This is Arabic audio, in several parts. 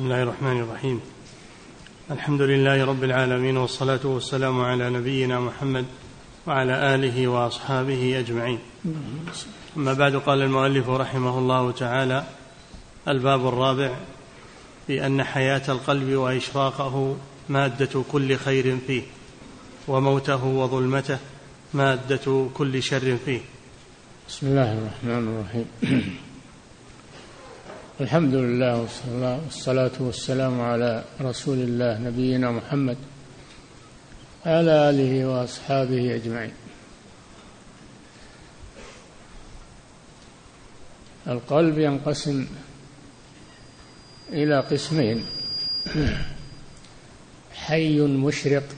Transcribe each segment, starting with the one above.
بسم الله الرحمن الرحيم الحمد لله رب العالمين والصلاة والسلام على نبينا محمد وعلى آله وأصحابه أجمعين أما بعد قال المؤلف رحمه الله تعالى الباب الرابع في أن حياة القلب وإشراقه مادة كل خير فيه وموته وظلمته مادة كل شر فيه بسم الله الرحمن الرحيم الحمد لله والصلاة والسلام على رسول الله نبينا محمد على آله وأصحابه أجمعين. القلب ينقسم إلى قسمين. حي مشرق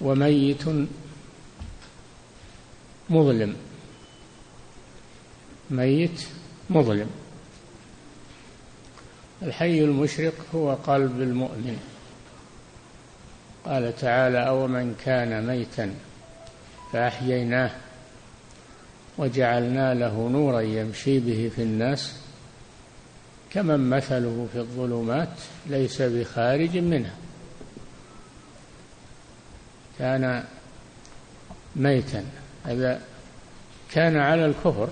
وميت مظلم. ميت مظلم. الحي المشرق هو قلب المؤمن. قال تعالى أو من كان ميتا فأحييناه وجعلنا له نورا يمشي به في الناس كمن مثله في الظلمات ليس بخارج منها. كان ميتا هذا كان على الكفر.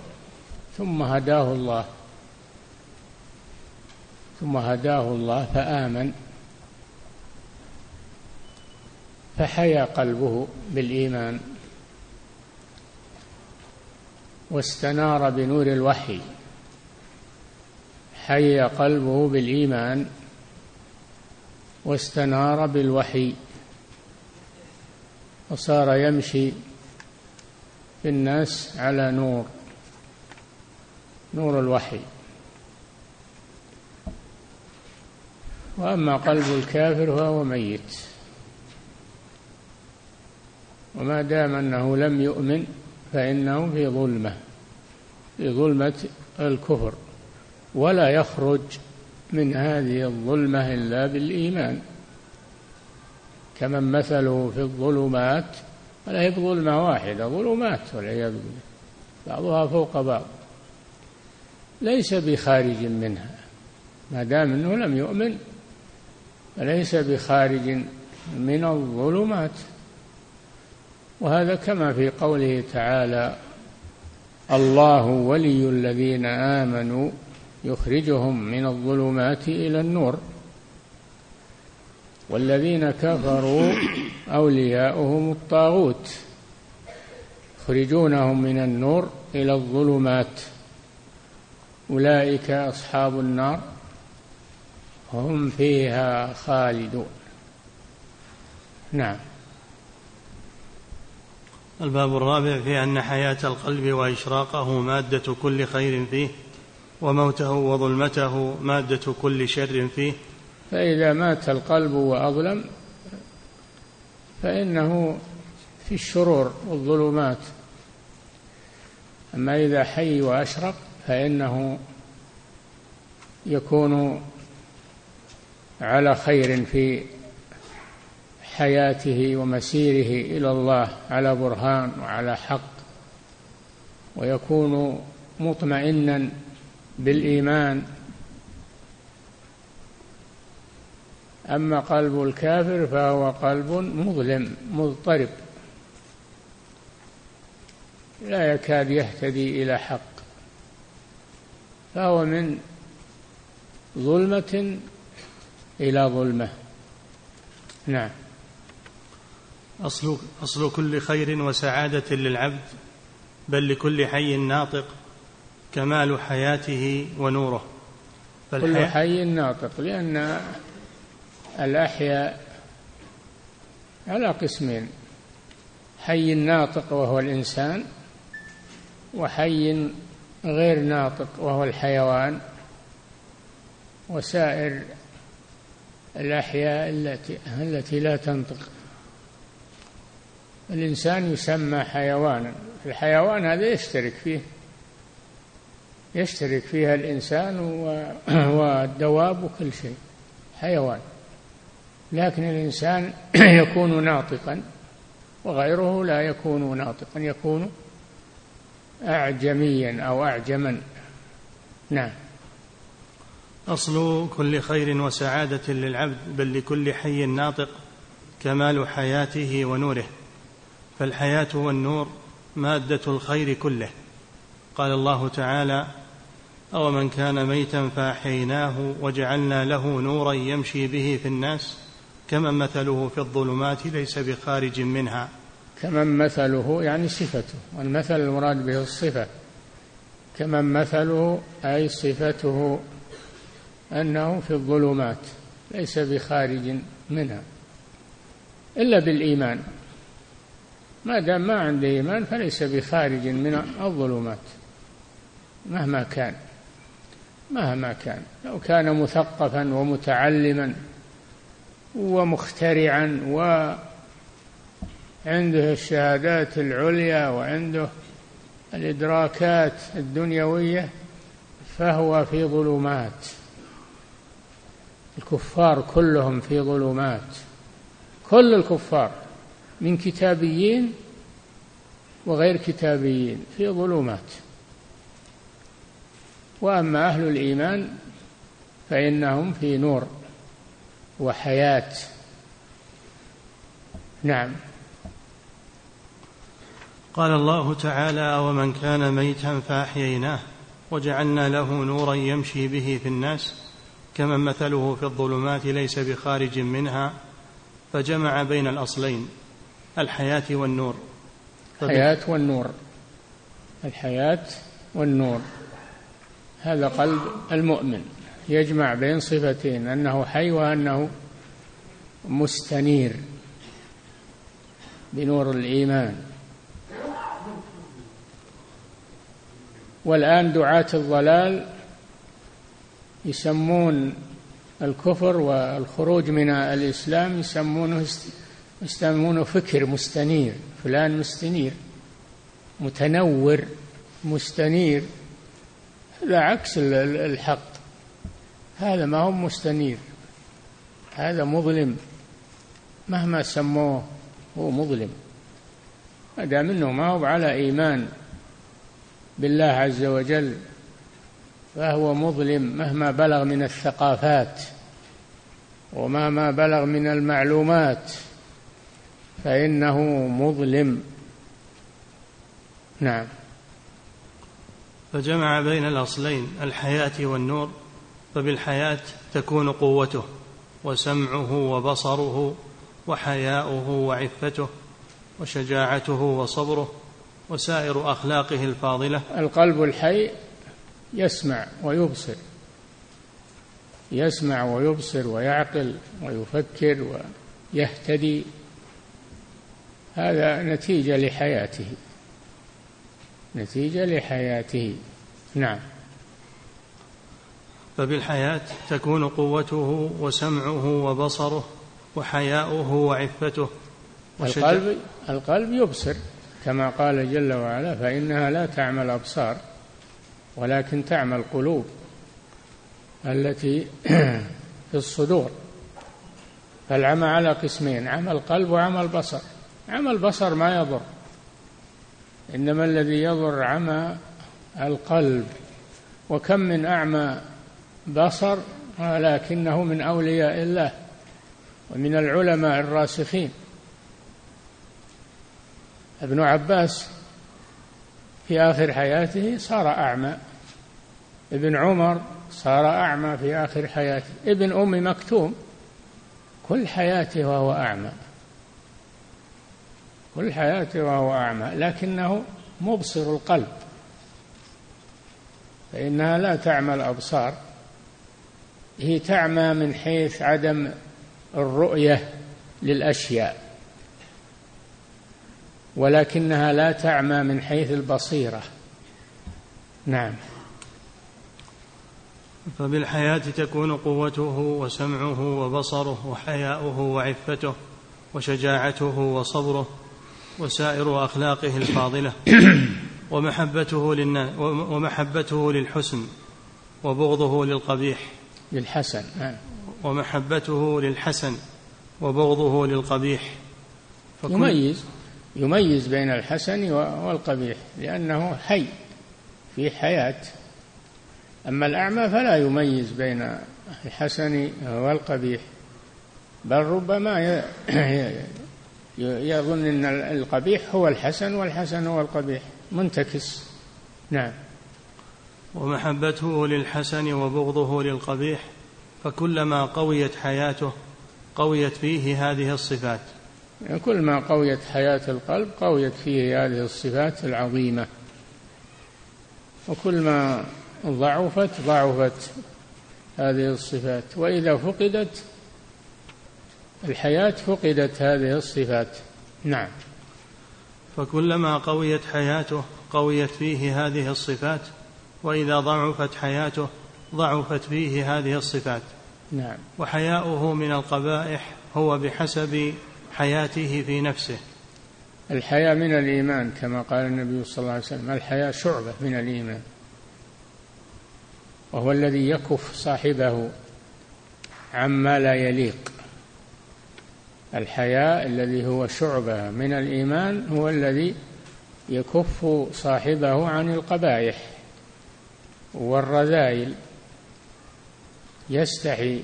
ثم هداه الله. ثم هداه الله فآمن. فحيا قلبه بالإيمان. واستنار بنور الوحي. حيا قلبه بالإيمان. واستنار بالوحي. وصار يمشي في الناس على نور. نور الوحي. وأما قلب الكافر فهو ميت. وما دام أنه لم يؤمن فإنه في ظلمة في ظلمة الكفر. ولا يخرج من هذه الظلمة إلا بالإيمان. كمن مثله في الظلمات ولا هي بظلمة واحدة ظلمات والعياذ بالله بعضها فوق بعض. ليس بخارج منها. ما دام إنه لم يؤمن فليس بخارج من الظلمات. وهذا كما في قوله تعالى الله ولي الذين آمنوا يخرجهم من الظلمات إلى النور. والذين كفروا أولياؤهم الطاغوت يخرجونهم من النور إلى الظلمات. أولئك أصحاب النار هم فيها خالدون. نعم. الباب الرابع في أن حياة القلب وإشراقه مادة كل خير فيه وموته وظلمته مادة كل شر فيه. فإذا مات القلب وأظلم فإنه في الشرور والظلمات. أما إذا حي وأشرق فإنه يكون على خير في حياته ومسيره إلى الله على برهان وعلى حق ويكون مطمئنا بالإيمان. أما قلب الكافر فهو قلب مظلم مضطرب لا يكاد يهتدي إلى حق. فهو من ظلمة إلى ظلمة. نعم. أصل أصل كل خير وسعادة للعبد بل لكل حي ناطق كمال حياته ونوره. كل حي ناطق لأن الأحياء على قسمين حي ناطق وهو الإنسان وحي غير ناطق وهو الحيوان وسائر الأحياء التي التي لا تنطق. الإنسان يسمى حيوانا. الحيوان هذا يشترك فيه. يشترك فيها الإنسان والدواب وكل شيء. حيوان. لكن الإنسان يكون ناطقا وغيره لا يكون ناطقا. يكون أعجميا أو أعجما. نعم. أصل كل خير وسعادة للعبد بل لكل حي ناطق كمال حياته ونوره. فالحياة والنور مادة الخير كله. قال الله تعالى أو من كان ميتا فأحييناه وجعلنا له نورا يمشي به في الناس كمن مثله في الظلمات ليس بخارج منها. كمن مثله يعني صفته والمثل المراد به الصفة. كمن مثله أي صفته أنه في الظلمات ليس بخارج منها إلا بالإيمان. ما دام ما عنده إيمان فليس بخارج من الظلمات مهما كان مهما كان. لو كان مثقفا ومتعلما ومخترعا وعنده الشهادات العليا وعنده الإدراكات الدنيوية فهو في ظلمات. الكفار كلهم في ظلمات. كل الكفار من كتابيين وغير كتابيين في ظلمات. وأما أهل الإيمان فإنهم في نور وحياة. نعم. قال الله تعالى ومن كان ميتا فأحييناه وجعلنا له نورا يمشي به في الناس كمن مثله في الظلمات ليس بخارج منها فجمع بين الأصلين الحياة والنور. الحياة والنور. الحياة والنور. هذا قلب المؤمن. يجمع بين صفتين أنه حي وأنه مستنير بنور الإيمان. والآن دعاة الضلال يسمون الكفر والخروج من الإسلام يسمونه يسمونه فكر مستنير فلان مستنير متنور مستنير. هذا عكس الحق. هذا ما هو مستنير. هذا مظلم. مهما سموه هو مظلم. ما دام إنه ما هو على إيمان. بالله عز وجل فهو مظلم مهما بلغ من الثقافات ومهما بلغ من المعلومات فإنه مظلم. نعم. فجمع بين الأصلين الحياة والنور فبالحياة تكون قوته وسمعه وبصره وحياؤه وعفته وشجاعته وصبره وسائر أخلاقه الفاضلة. القلب الحي يسمع ويبصر. يسمع ويبصر ويعقل ويفكر ويهتدي. هذا نتيجة لحياته. نتيجة لحياته. نعم. فبالحياة تكون قوته وسمعه وبصره وحياؤه وعفته. القلب القلب يبصر. كما قال جل وعلا فإنها لا تعمى الأبصار ولكن تعمى القلوب التي في الصدور. فالعمى على قسمين عمى القلب وعمى البصر. عمى البصر ما يضر إنما الذي يضر عمى القلب. وكم من أعمى بصر ولكنه من أولياء الله ومن العلماء الراسخين. ابن عباس في آخر حياته صار أعمى. ابن عمر صار أعمى في آخر حياته. ابن أم مكتوم كل حياته وهو أعمى. كل حياته وهو أعمى لكنه مبصر القلب. فإنها لا تعمى الأبصار. هي تعمى من حيث عدم الرؤية للأشياء. ولكنها لا تعمى من حيث البصيرة. نعم. فبالحياة تكون قوته وسمعه وبصره وحياؤه وعفته وشجاعته وصبره وسائر أخلاقه الفاضلة ومحبته للناس ومحبته للحسن وبغضه للقبيح. للحسن نعم. ومحبته للحسن وبغضه للقبيح. يميز. يميز بين الحسن والقبيح لأنه حي في حياة. أما الأعمى فلا يميز بين الحسن والقبيح بل ربما يظن أن القبيح هو الحسن والحسن هو القبيح. منتكس. نعم. ومحبته للحسن وبغضه للقبيح فكلما قويت حياته قويت فيه هذه الصفات. يعني كل ما قويت حياة القلب قويت فيه هذه الصفات العظيمة. وكل ما ضعفت ضعفت هذه الصفات. وإذا فقدت الحياة فقدت هذه الصفات. نعم. فكلما قويت حياته قويت فيه هذه الصفات وإذا ضعفت حياته ضعفت فيه هذه الصفات. نعم. وحياؤه من القبائح هو بحسب حياته في نفسه. الحياء من الإيمان كما قال النبي صلى الله عليه وسلم. الحياء شعبة من الإيمان. وهو الذي يكف صاحبه عما لا يليق. الحياء الذي هو شعبة من الإيمان هو الذي يكف صاحبه عن القبائح والرذائل يستحي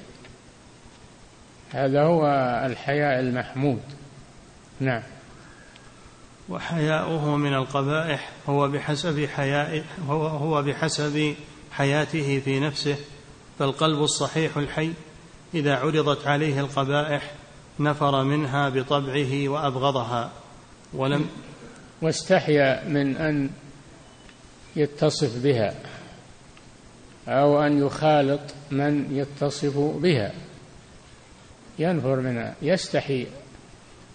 هذا هو الحياء المحمود. نعم. وحياؤه من القبائح هو بحسب حياء هو, هو بحسب حياته في نفسه فالقلب الصحيح الحي إذا عرضت عليه القبائح نفر منها بطبعه وأبغضها. ولم واستحيا من أن يتصف بها أو أن يخالط من يتصف بها. ينفر منها يستحي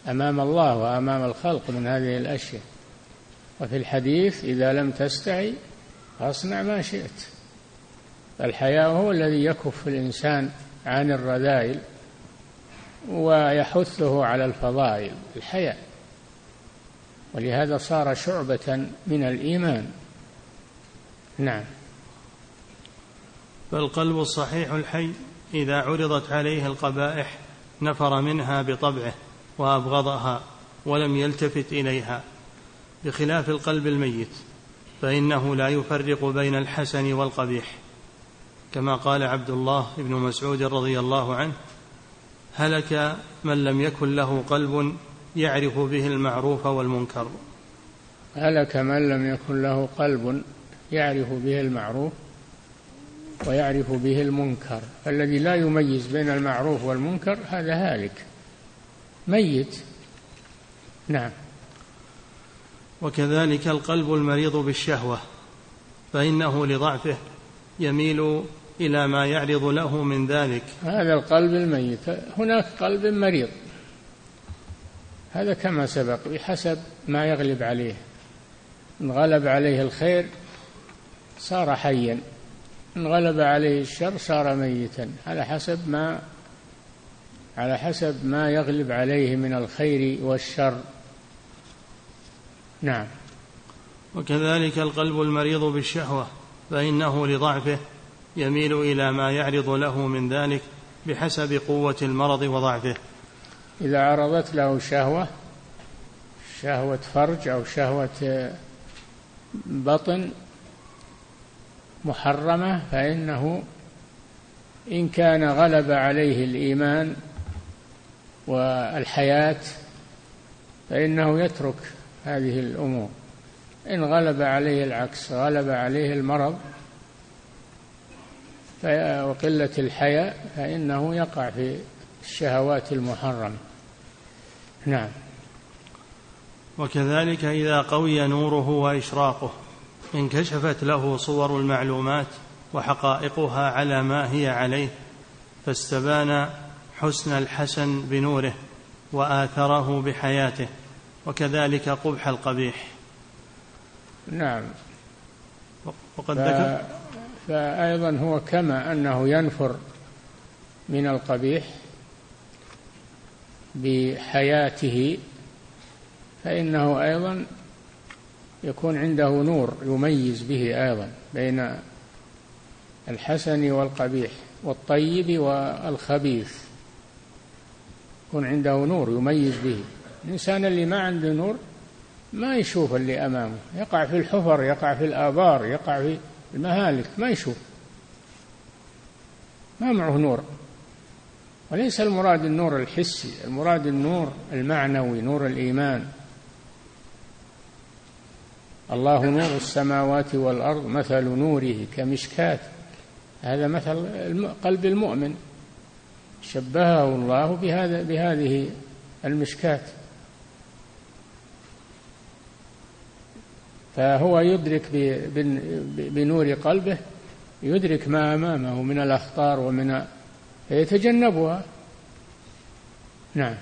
أمام الله وأمام الخلق من هذه الأشياء. وفي الحديث إذا لم تستحي فاصنع ما شئت. الحياء هو الذي يكف الإنسان عن الرذائل ويحثه على الفضائل الحياء. ولهذا صار شعبة من الإيمان. نعم. فالقلب الصحيح الحي إذا عرضت عليه القبائح نفر منها بطبعه وأبغضها ولم يلتفت إليها. بخلاف القلب الميت فإنه لا يفرق بين الحسن والقبيح. كما قال عبد الله بن مسعود رضي الله عنه هلك من لم يكن له قلب يعرف به المعروف والمنكر. هلك من لم يكن له قلب يعرف به المعروف ويعرف به المنكر. الذي لا يميز بين المعروف والمنكر هذا هالك. ميت. نعم. وكذلك القلب المريض بالشهوة فإنه لضعفه يميل إلى ما يعرض له من ذلك. هذا القلب الميت. هناك قلب مريض. هذا كما سبق بحسب ما يغلب عليه. إن غلب عليه الخير صار حيا. إن غلب عليه الشر صار ميتا على حسب ما على حسب ما يغلب عليه من الخير والشر. نعم. وكذلك القلب المريض بالشهوة فإنه لضعفه يميل إلى ما يعرض له من ذلك بحسب قوة المرض وضعفه. إذا عرضت له شهوة شهوة فرج أو شهوة بطن محرمة فإنه إن كان غلب عليه الإيمان والحياة فإنه يترك هذه الأمور. إن غلب عليه العكس غلب عليه المرض وقلة الحياء فإنه يقع في الشهوات المحرمة. نعم. وكذلك إذا قوي نوره وإشراقه. انكشفت له صور المعلومات وحقائقها على ما هي عليه فاستبان حسن الحسن بنوره وآثره بحياته وكذلك قبح القبيح. نعم. وقد ف... ذكر فأيضا هو كما أنه ينفر من القبيح بحياته فإنه أيضا يكون عنده نور يميز به أيضا بين الحسن والقبيح والطيب والخبيث. يكون عنده نور يميز به. الإنسان اللي ما عنده نور ما يشوف اللي أمامه. يقع في الحفر يقع في الآبار يقع في المهالك ما يشوف. ما معه نور. وليس المراد النور الحسي المراد النور المعنوي نور الإيمان. الله نور السماوات والأرض مثل نوره كمشكاة هذا مثل قلب المؤمن. شبهه الله بهذا بهذه المشكاة فهو يدرك بنور قلبه يدرك ما أمامه من الأخطار ومن فيتجنبها. نعم.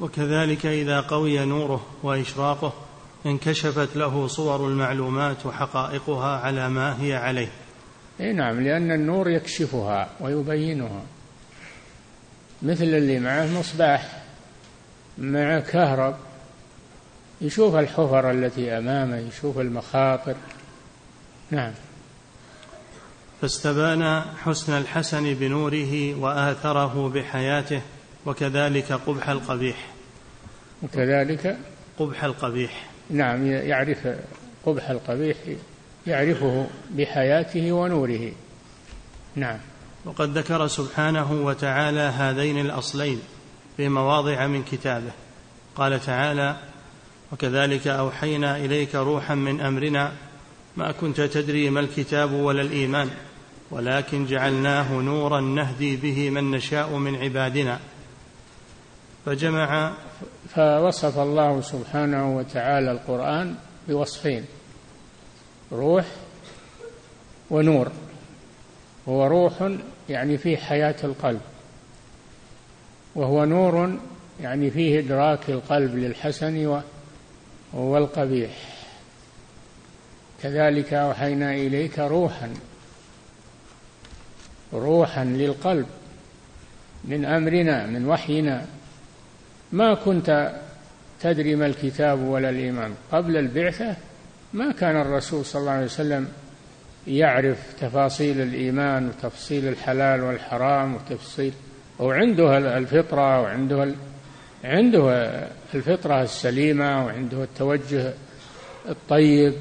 وكذلك إذا قوي نوره وإشراقه انكشفت له صور المعلومات وحقائقها على ما هي عليه. إي نعم لأن النور يكشفها ويبينها. مثل اللي معه مصباح مع كهرب يشوف الحفر التي أمامه يشوف المخاطر. نعم. فاستبان حسن الحسن بنوره وآثره بحياته وكذلك قبح القبيح. وكذلك قبح القبيح. نعم يعرف قبح القبيح يعرفه بحياته ونوره. نعم. وقد ذكر سبحانه وتعالى هذين الأصلين في مواضع من كتابه. قال تعالى وكذلك أوحينا إليك روحا من أمرنا ما كنت تدري ما الكتاب ولا الإيمان ولكن جعلناه نورا نهدي به من نشاء من عبادنا. فجمع فوصف الله سبحانه وتعالى القرآن بوصفين روح ونور. هو روح يعني فيه حياة القلب وهو نور يعني فيه إدراك القلب للحسن والقبيح. كذلك أوحينا إليك روحا روحا للقلب من أمرنا من وحينا. ما كنت تدري ما الكتاب ولا الإيمان. قبل البعثة ما كان الرسول صلى الله عليه وسلم يعرف تفاصيل الإيمان وتفصيل الحلال والحرام وتفصيل وعنده الفطرة وعنده عنده الفطرة السليمة وعنده التوجه الطيب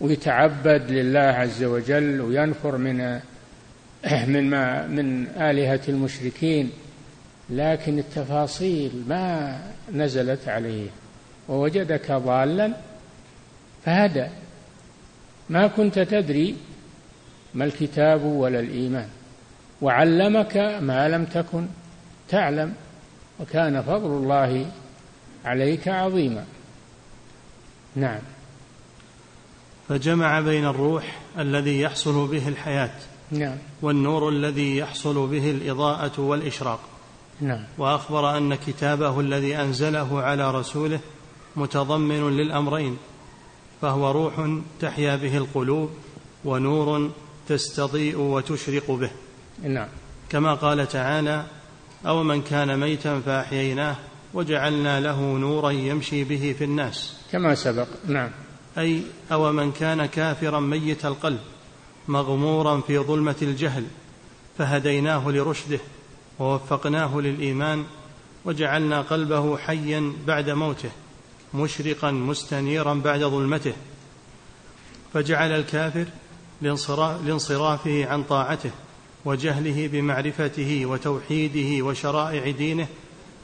ويتعبد لله عز وجل وينفر من من ما من آلهة المشركين. لكن التفاصيل ما نزلت عليه ووجدك ضالا فهدى. ما كنت تدري ما الكتاب ولا الإيمان. وعلمك ما لم تكن تعلم وكان فضل الله عليك عظيما. نعم. فجمع بين الروح الذي يحصل به الحياة نعم. والنور الذي يحصل به الإضاءة والإشراق. نعم. وأخبر أن كتابه الذي أنزله على رسوله متضمن للأمرين فهو روح تحيا به القلوب ونور تستضيء وتشرق به. نعم. كما قال تعالى أو من كان ميتا فأحييناه وجعلنا له نورا يمشي به في الناس. كما سبق. نعم. أي أو من كان كافرا ميت القلب مغمورا في ظلمة الجهل فهديناه لرشده ووفقناه للإيمان وجعلنا قلبه حيا بعد موته مشرقا مستنيرا بعد ظلمته فجعل الكافر لانصرافه عن طاعته وجهله بمعرفته وتوحيده وشرائع دينه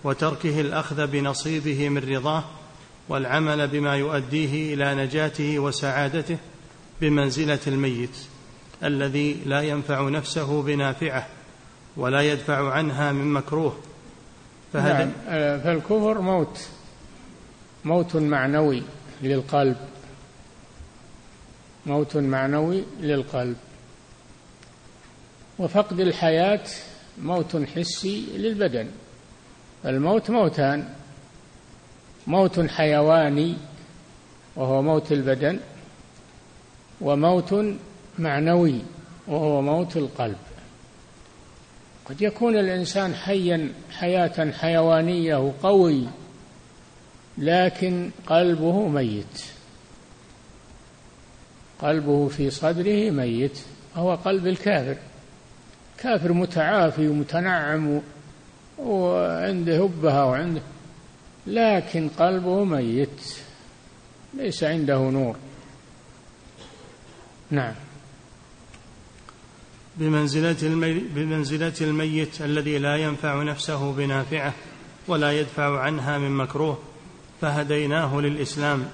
وتركه الأخذ بنصيبه من رضاه والعمل بما يؤديه إلى نجاته وسعادته بمنزلة الميت الذي لا ينفع نفسه بنافعه ولا يدفع عنها من مكروه. فهذا نعم فالكفر موت موت معنوي للقلب. موت معنوي للقلب. وفقد الحياة موت حسي للبدن. الموت موتان. موت حيواني وهو موت البدن وموت معنوي وهو موت القلب. قد يكون الإنسان حيا حياة حيوانية وقوي لكن قلبه ميت. قلبه في صدره ميت هو قلب الكافر. كافر متعافي ومتنعم وعنده هبها وعنده لكن قلبه ميت. ليس عنده نور. نعم. بمنزلة, المي بمنزلة الميت الذي لا ينفع نفسه بنافعة ولا يدفع عنها من مكروه فهديناه للإسلام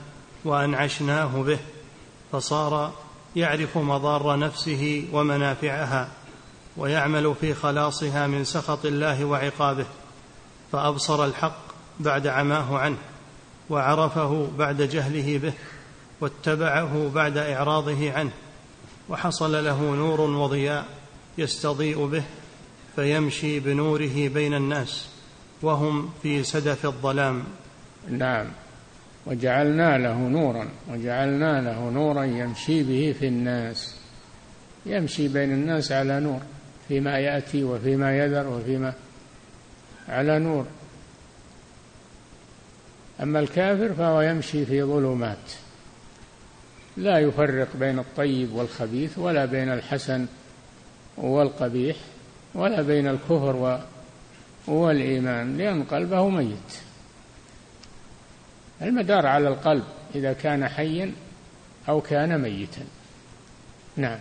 وأنعشناه به فصار يعرف مضار نفسه ومنافعها ويعمل في خلاصها من سخط الله وعقابه فأبصر الحق بعد عماه عنه وعرفه بعد جهله به واتبعه بعد إعراضه عنه وحصل له نور وضياء يستضيء به فيمشي بنوره بين الناس وهم في سدف الظلام. نعم. وجعلنا له نورا وجعلنا له نورا يمشي به في الناس. يمشي بين الناس على نور فيما يأتي وفيما يذر وفيما على نور. أما الكافر فهو يمشي في ظلمات لا يفرق بين الطيب والخبيث ولا بين الحسن والقبيح ولا بين الكفر والإيمان لأن قلبه ميت. المدار على القلب إذا كان حيا أو كان ميتا. نعم.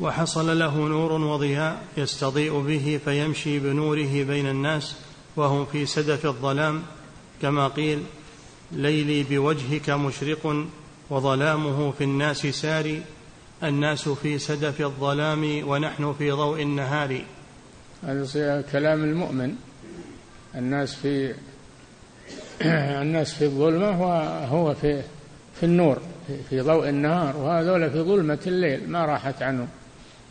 وحصل له نور وضياء يستضيء به فيمشي بنوره بين الناس وهم في سدف الظلام كما قيل ليلي بوجهك مشرق وظلامه في الناس ساري الناس في سدف الظلام ونحن في ضوء النهار. هذا كلام المؤمن. الناس في الناس في الظلمة وهو في في النور في ضوء النهار وهذول في ظلمة الليل ما راحت عنه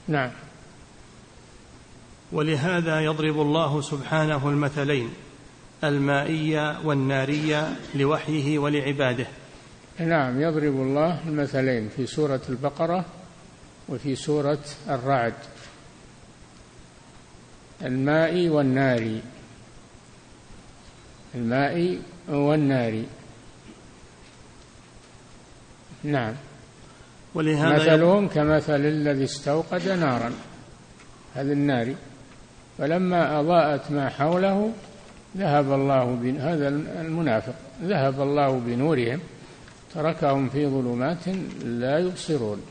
نعم. ولهذا يضرب الله سبحانه المثلين المائية والنارية لوحيه ولعباده. نعم يضرب الله المثلين في سورة البقرة. وفي سورة الرعد. الماء والنار. الماء والنار. نعم. ولهذا مثلهم كمثل الذي استوقد نارا. هذا النار. فلما أضاءت ما حوله ذهب الله بن هذا المنافق. ذهب الله بنورهم. تركهم في ظلمات لا يبصرون.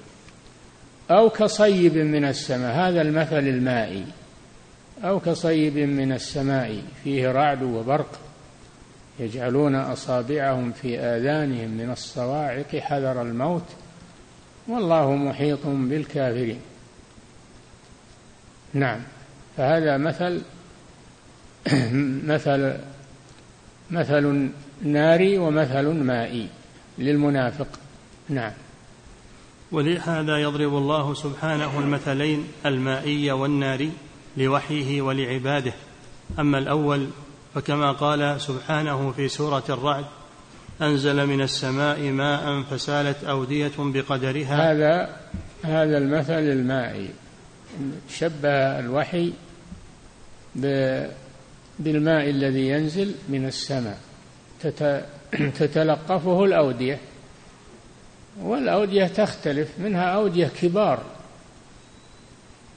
أو كصيب من السماء هذا المثل المائي. أو كصيب من السماء فيه رعد وبرق يجعلون أصابعهم في آذانهم من الصواعق حذر الموت والله محيط بالكافرين. نعم فهذا مثل مثل مثل ناري ومثل مائي للمنافق. نعم. ولهذا يضرب الله سبحانه المثلين المائي والناري لوحيه ولعباده. أما الأول فكما قال سبحانه في سورة الرعد أنزل من السماء ماء فسالت أودية بقدرها. هذا هذا المثل المائي. شبه الوحي بالماء الذي ينزل من السماء. تتلقفه الأودية. والأودية تختلف منها أودية كبار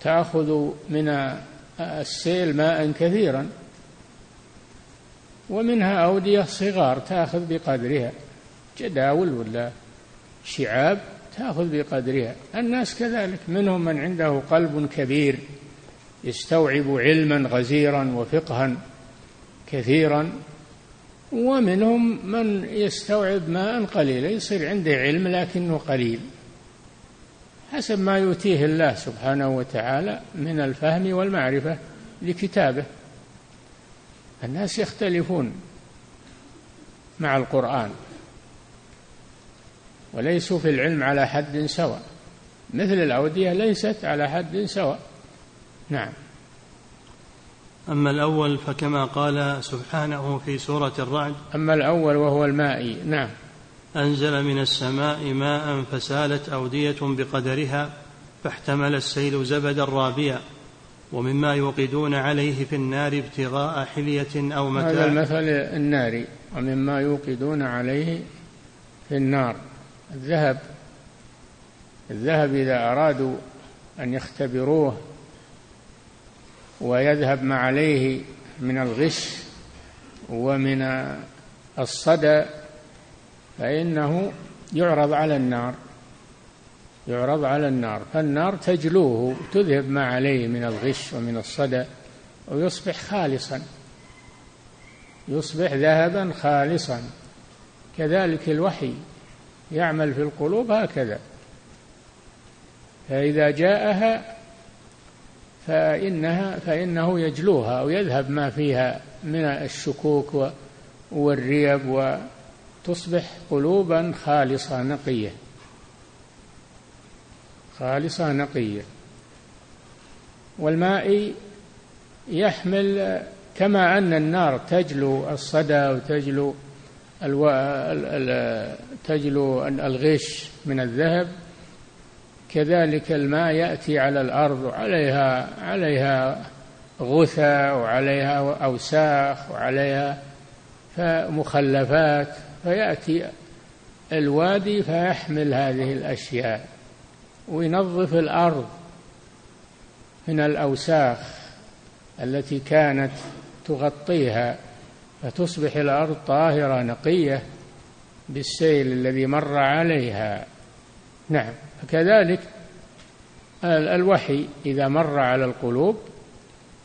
تأخذ من السيل ماء كثيرا ومنها أودية صغار تأخذ بقدرها جداول ولا شعاب تأخذ بقدرها. الناس كذلك منهم من عنده قلب كبير يستوعب علما غزيرا وفقها كثيرا ومنهم من يستوعب ماء قليلا يصير عنده علم لكنه قليل. حسب ما يؤتيه الله سبحانه وتعالى من الفهم والمعرفة لكتابه. الناس يختلفون مع القرآن وليسوا في العلم على حد سواء. مثل الأودية ليست على حد سواء. نعم. أما الأول فكما قال سبحانه في سورة الرعد أما الأول وهو المائي نعم. أنزل من السماء ماء فسالت أودية بقدرها فاحتمل السيل زبدا رابيا ومما يوقدون عليه في النار ابتغاء حلية أو متاع. هذا المثل الناري ومما يوقدون عليه في النار. الذهب الذهب إذا أرادوا أن يختبروه ويذهب ما عليه من الغش ومن الصدى فإنه يعرض على النار يعرض على النار فالنار تجلوه تذهب ما عليه من الغش ومن الصدى ويصبح خالصا يصبح ذهبا خالصا. كذلك الوحي يعمل في القلوب هكذا. فإذا جاءها فإنها فإنه يجلوها أو يذهب ما فيها من الشكوك والريب وتصبح قلوبا خالصة نقية خالصة نقية والماء يحمل كما أن النار تجلو الصدى وتجلو. تجلو الغش من الذهب كذلك الماء يأتي على الأرض وعليها عليها غثى وعليها أوساخ وعليها مخلفات فيأتي الوادي فيحمل هذه الأشياء وينظف الأرض من الأوساخ التي كانت تغطيها فتصبح الأرض طاهرة نقية بالسيل الذي مر عليها. نعم. فكذلك الوحي إذا مر على القلوب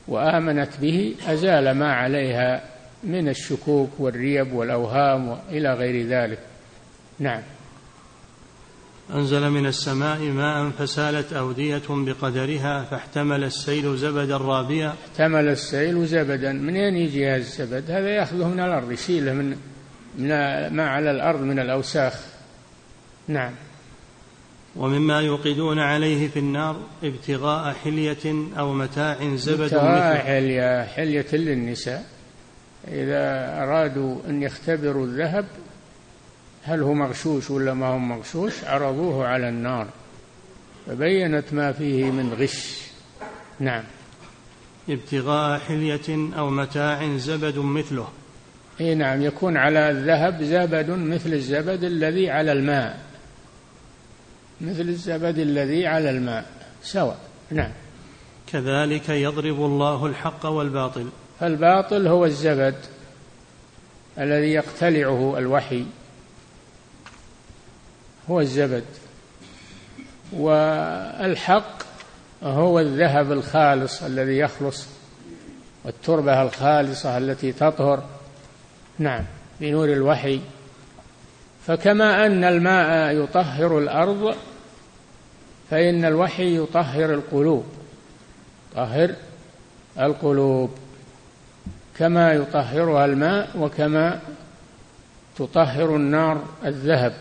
وآمنت به أزال ما عليها من الشكوك والريب والأوهام وإلى غير ذلك. نعم. أنزل من السماء ماء فسالت أودية بقدرها فاحتمل السيل زبدا رابيا. احتمل السيل زبدا. منين يجي هذا الزبد؟ هذا يأخذه من الأرض يشيله من من ما على الأرض من الأوساخ. نعم. ومما يوقدون عليه في النار ابتغاء حلية أو متاع زبد ابتغاء حلية حلية للنساء. إذا أرادوا أن يختبروا الذهب هل هو مغشوش ولا ما هو مغشوش؟ عرضوه على النار. فبينت ما فيه من غش. نعم. ابتغاء حلية أو متاع زبد مثله. إي نعم يكون على الذهب زبد مثل الزبد الذي على الماء. مثل الزبد الذي على الماء سواء. نعم. كذلك يضرب الله الحق والباطل. فالباطل هو الزبد الذي يقتلعه الوحي. هو الزبد. والحق هو الذهب الخالص الذي يخلص والتربة الخالصة التي تطهر. نعم بنور الوحي. فكما أن الماء يطهر الأرض فإن الوحي يطهر القلوب طهر القلوب. كما يطهرها الماء وكما تطهر النار الذهب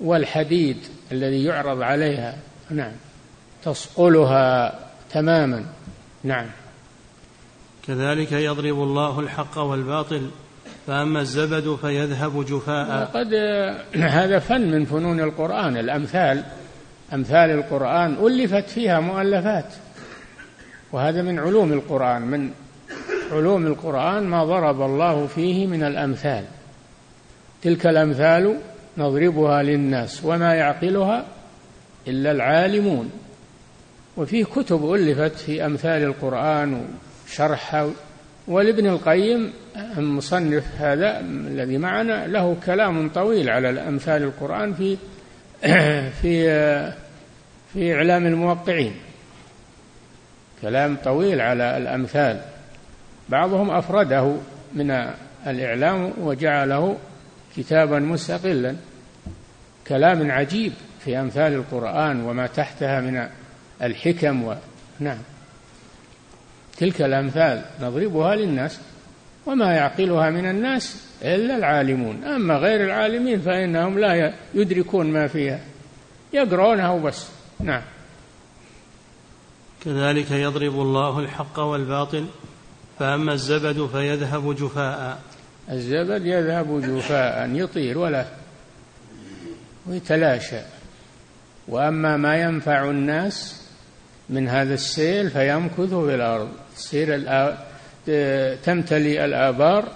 والحديد الذي يعرض عليها. نعم. تصقلها تماما. نعم. كذلك يضرب الله الحق والباطل فأما الزبد فيذهب جفاء. قد هذا فن من فنون القرآن. الأمثال أمثال القرآن ألفت فيها مؤلفات. وهذا من علوم القرآن من علوم القرآن ما ضرب الله فيه من الأمثال. تلك الأمثال نضربها للناس وما يعقلها إلا العالمون. وفيه كتب ألفت في أمثال القرآن وشرحها ولابن القيم المصنف هذا الذي معنا له كلام طويل على الأمثال القرآن في في في إعلام الموقعين. كلام طويل على الأمثال. بعضهم أفرده من الإعلام وجعله كتابا مستقلا. كلام عجيب في أمثال القرآن وما تحتها من الحكم و... نعم. تلك الأمثال نضربها للناس وما يعقلها من الناس إلا العالمون. أما غير العالمين فإنهم لا يدركون ما فيها يقرونها وبس. نعم. كذلك يضرب الله الحق والباطل فأما الزبد فيذهب جفاء. الزبد يذهب جفاء يطير ولا ويتلاشى. وأما ما ينفع الناس من هذا السيل فيمكث في الأرض. تصير تمتلي الآبار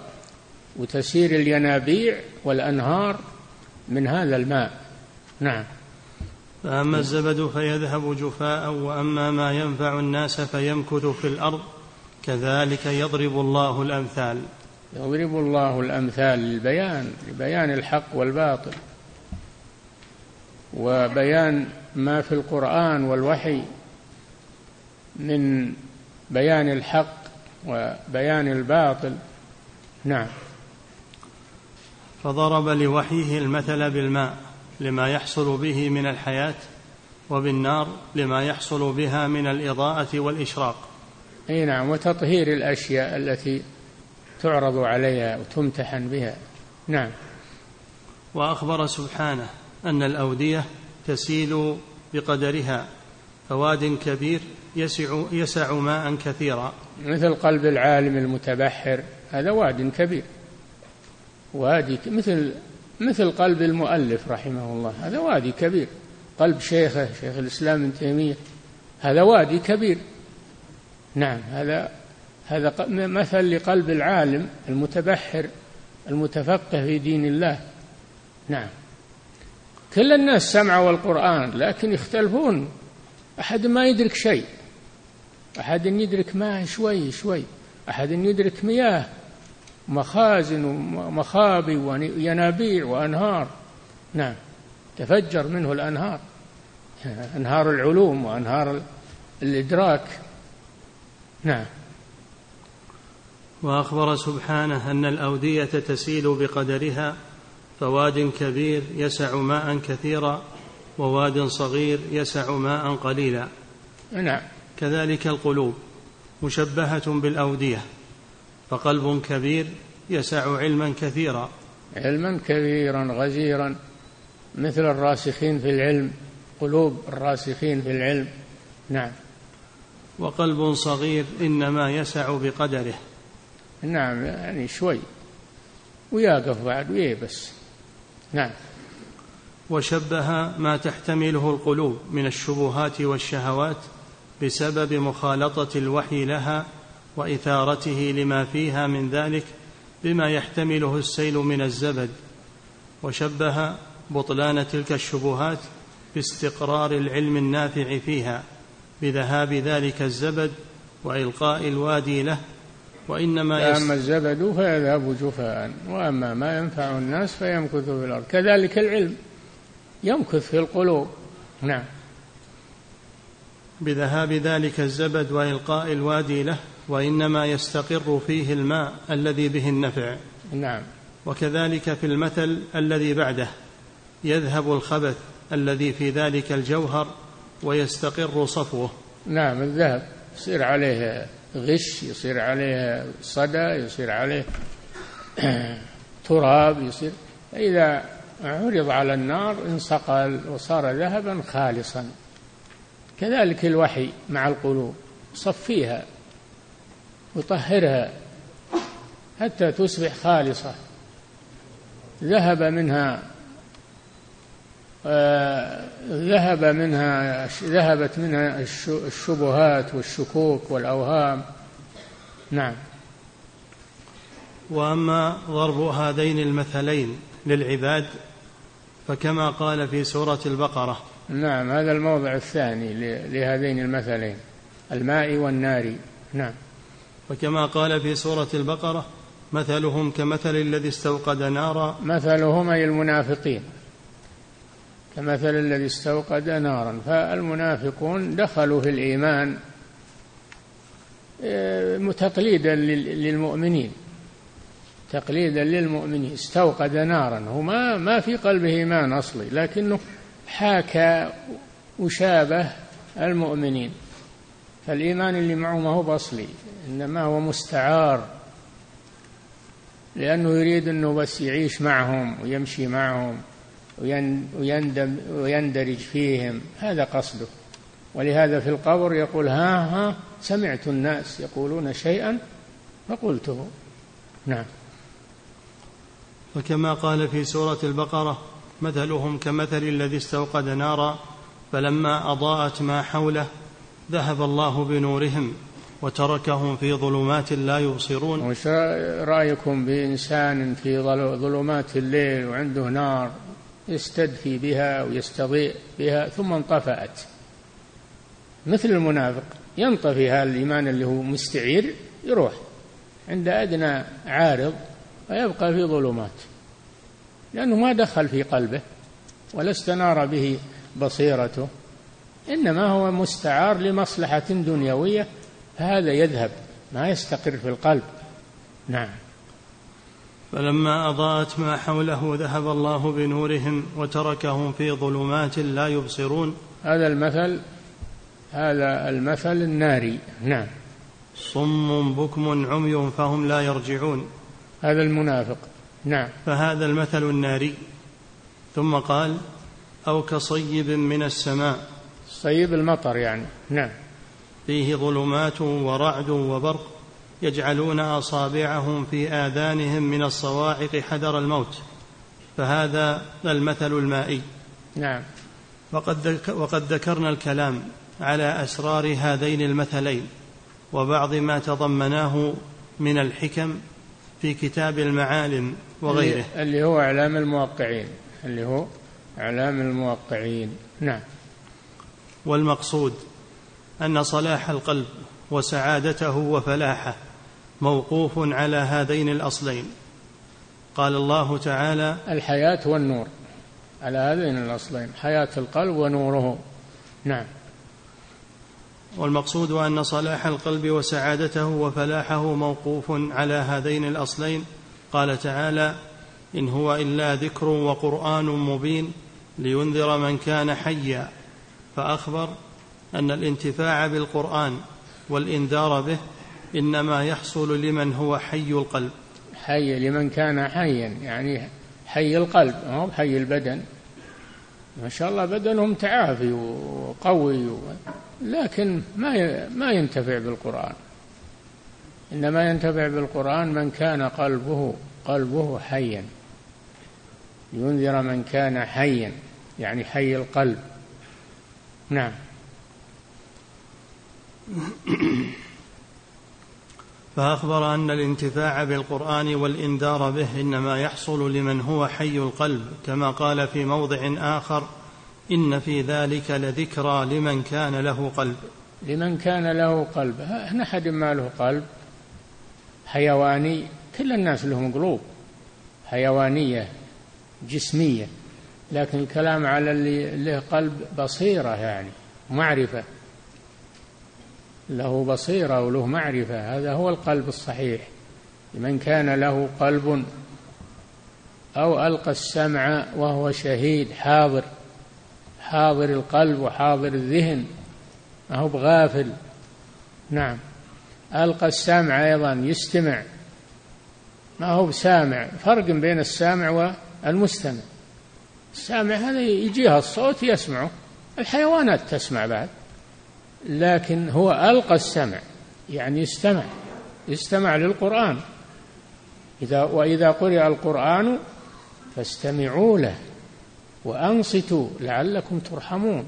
وتسير الينابيع والأنهار من هذا الماء. نعم. فأما الزبد فيذهب جفاء وأما ما ينفع الناس فيمكث في الأرض كذلك يضرب الله الأمثال. يضرب الله الأمثال للبيان لبيان الحق والباطل وبيان ما في القرآن والوحي من بيان الحق وبيان الباطل. نعم. فضرب لوحيه المثل بالماء لما يحصل به من الحياة وبالنار لما يحصل بها من الإضاءة والإشراق. إي نعم وتطهير الأشياء التي تعرض عليها وتمتحن بها. نعم. وأخبر سبحانه أن الأودية تسيل بقدرها فواد كبير يسع, يسع ماء كثيرا. مثل قلب العالم المتبحر هذا واد كبير. وادي مثل مثل قلب المؤلف رحمه الله هذا وادي كبير. قلب شيخه شيخ الإسلام ابن تيمية هذا وادي كبير. نعم هذا هذا مثل لقلب العالم المتبحر المتفقه في دين الله. نعم. كل الناس سمعوا القرآن لكن يختلفون. أحد ما يدرك شيء. أحد يدرك ماء شوي شوي. أحد يدرك مياه. مخازن ومخابي وينابيع وأنهار. نعم. تفجر منه الأنهار. أنهار العلوم وأنهار الإدراك. نعم. وأخبر سبحانه أن الأودية تسيل بقدرها. فواد كبير يسع ماء كثيرا وواد صغير يسع ماء قليلا. نعم. كذلك القلوب مشبهة بالأودية فقلب كبير يسع علما كثيرا. علما كثيرا غزيرا مثل الراسخين في العلم قلوب الراسخين في العلم. نعم. وقلب صغير إنما يسع بقدره. نعم يعني شوي ويقف بعد ويبس نعم. وشبه ما تحتمله القلوب من الشبهات والشهوات بسبب مخالطة الوحي لها وإثارته لما فيها من ذلك بما يحتمله السيل من الزبد وشبه بطلان تلك الشبهات باستقرار العلم النافع فيها بذهاب ذلك الزبد وإلقاء الوادي له وإنما اما الزبد فيذهب جفاء وأما ما ينفع الناس فيمكث في الأرض. كذلك العلم يمكث في القلوب. نعم. بذهاب ذلك الزبد وإلقاء الوادي له وإنما يستقر فيه الماء الذي به النفع. نعم. وكذلك في المثل الذي بعده يذهب الخبث الذي في ذلك الجوهر ويستقر صفوه. نعم الذهب يصير عليه غش يصير عليه صدى يصير عليه تراب يصير. إذا عرض على النار انصقل وصار ذهبا خالصا. كذلك الوحي مع القلوب صفيها وطهرها حتى تصبح خالصة. ذهب منها آه، ذهب منها ذهبت منها الشبهات والشكوك والأوهام. نعم. وأما ضرب هذين المثلين للعباد فكما قال في سورة البقرة نعم هذا الموضع الثاني لهذين المثلين الماء والنار. نعم. وكما قال في سورة البقرة مثلهم كمثل الذي استوقد نارا. مثلهم أي المنافقين. كمثل الذي استوقد نارا. فالمنافقون دخلوا في الإيمان آه، تقليدا للمؤمنين. تقليدا للمؤمنين. استوقد نارا. هو ما ما في قلبه إيمان أصلي لكنه حاكى وشابه المؤمنين فالإيمان اللي معه ما هو بأصلي إنما هو مستعار لأنه يريد أنه بس يعيش معهم ويمشي معهم ويندم ويندرج فيهم هذا قصده. ولهذا في القبر يقول ها ها سمعت الناس يقولون شيئا فقلته. نعم. وكما قال في سورة البقرة مثلهم كمثل الذي استوقد نارا فلما أضاءت ما حوله ذهب الله بنورهم وتركهم في ظلمات لا يبصرون. وش رأيكم بإنسان في ظلمات الليل وعنده نار يستدفي بها ويستضيء بها ثم انطفأت؟ مثل المنافق ينطفي هذا الإيمان اللي هو مستعير يروح عند أدنى عارض ويبقى في ظلمات. لأنه ما دخل في قلبه ولا استنار به بصيرته إنما هو مستعار لمصلحة دنيوية فهذا يذهب ما يستقر في القلب. نعم. فلما أضاءت ما حوله ذهب الله بنورهم وتركهم في ظلمات لا يبصرون. هذا المثل هذا المثل الناري. نعم. صم بكم عمي فهم لا يرجعون. هذا المنافق. نعم. فهذا المثل الناري. ثم قال أو كصيب من السماء. صيب المطر يعني. نعم. فيه ظلمات ورعد وبرق يجعلون أصابعهم في آذانهم من الصواعق حذر الموت. فهذا المثل المائي. نعم. وقد, وقد ذكرنا الكلام على أسرار هذين المثلين وبعض ما تضمناه من الحكم في كتاب المعالم وغيره. اللي هو إعلام الموقعين. اللي هو إعلام الموقعين. نعم. والمقصود أن صلاح القلب وسعادته وفلاحه موقوف على هذين الأصلين. قال الله تعالى الحياة والنور. على هذين الأصلين. حياة القلب ونوره. نعم. والمقصود أن صلاح القلب وسعادته وفلاحه موقوف على هذين الأصلين. قال تعالى إن هو إلا ذكر وقرآن مبين لينذر من كان حيا. فأخبر أن الانتفاع بالقرآن والإنذار به إنما يحصل لمن هو حي القلب. حي لمن كان حيا يعني حي القلب هو حي البدن. ما شاء الله بدنهم تعافي وقوي لكن ما ما ينتفع بالقرآن. إنما ينتفع بالقرآن من كان قلبه قلبه حيا. ينذر من كان حيا يعني حي القلب. نعم. فأخبر أن الانتفاع بالقرآن والإنذار به إنما يحصل لمن هو حي القلب كما قال في موضع آخر إن في ذلك لذكرى لمن كان له قلب. لمن كان له قلب. هنا أحد ما له قلب حيواني كل الناس لهم قلوب. حيوانية جسمية. لكن الكلام على اللي له قلب بصيرة يعني معرفة. له بصيرة وله معرفة. هذا هو القلب الصحيح. لمن كان له قلب أو ألقى السمع وهو شهيد حاضر. حاضر القلب وحاضر الذهن ما هو بغافل. نعم. ألقى السمع أيضا يستمع. ما هو بسامع؟ فرق بين السامع والمستمع. السامع هذا يجيها الصوت يسمعه. الحيوانات تسمع بعد. لكن هو ألقى السمع يعني استمع استمع للقرآن. إذا وإذا قرئ القرآن فاستمعوا له. وأنصتوا لعلكم ترحمون.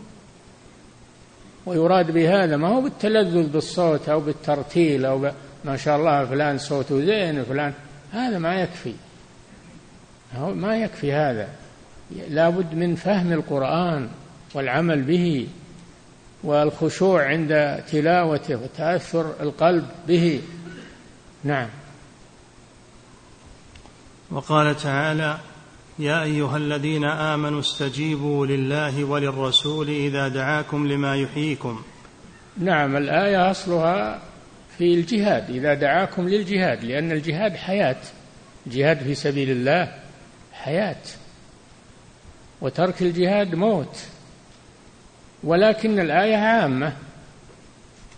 ويراد بهذا ما هو بالتلذذ بالصوت أو بالترتيل أو ب... ما شاء الله فلان صوته زين فلان هذا ما يكفي. ما يكفي هذا. لابد من فهم القرآن والعمل به والخشوع عند تلاوته وتأثر القلب به. نعم. وقال تعالى يا أيها الذين آمنوا استجيبوا لله وللرسول إذا دعاكم لما يحييكم. نعم الآية أصلها في الجهاد إذا دعاكم للجهاد لأن الجهاد حياة. الجهاد في سبيل الله حياة. وترك الجهاد موت. ولكن الآية عامة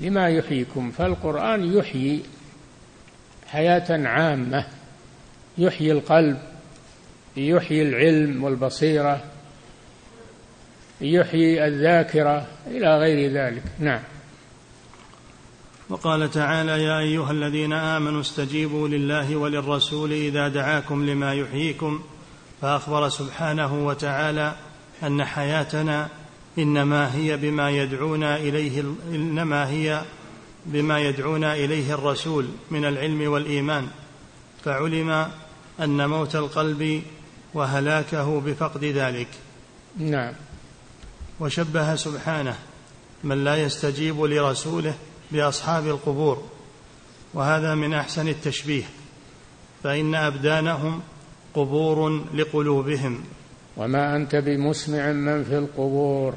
لما يحييكم فالقرآن يحيي حياة عامة يحيي القلب يحيي العلم والبصيرة يحيي الذاكرة إلى غير ذلك. نعم. وقال تعالى يا أيها الذين آمنوا استجيبوا لله وللرسول إذا دعاكم لما يحييكم فأخبر سبحانه وتعالى أن حياتنا إنما هي بما يدعونا إليه إنما هي بما يدعونا إليه الرسول من العلم والإيمان. فعلم أن موت القلب وهلاكه بفقد ذلك. نعم. وشبه سبحانه من لا يستجيب لرسوله بأصحاب القبور وهذا من أحسن التشبيه فإن أبدانهم قبور لقلوبهم. وما أنت بمسمع من في القبور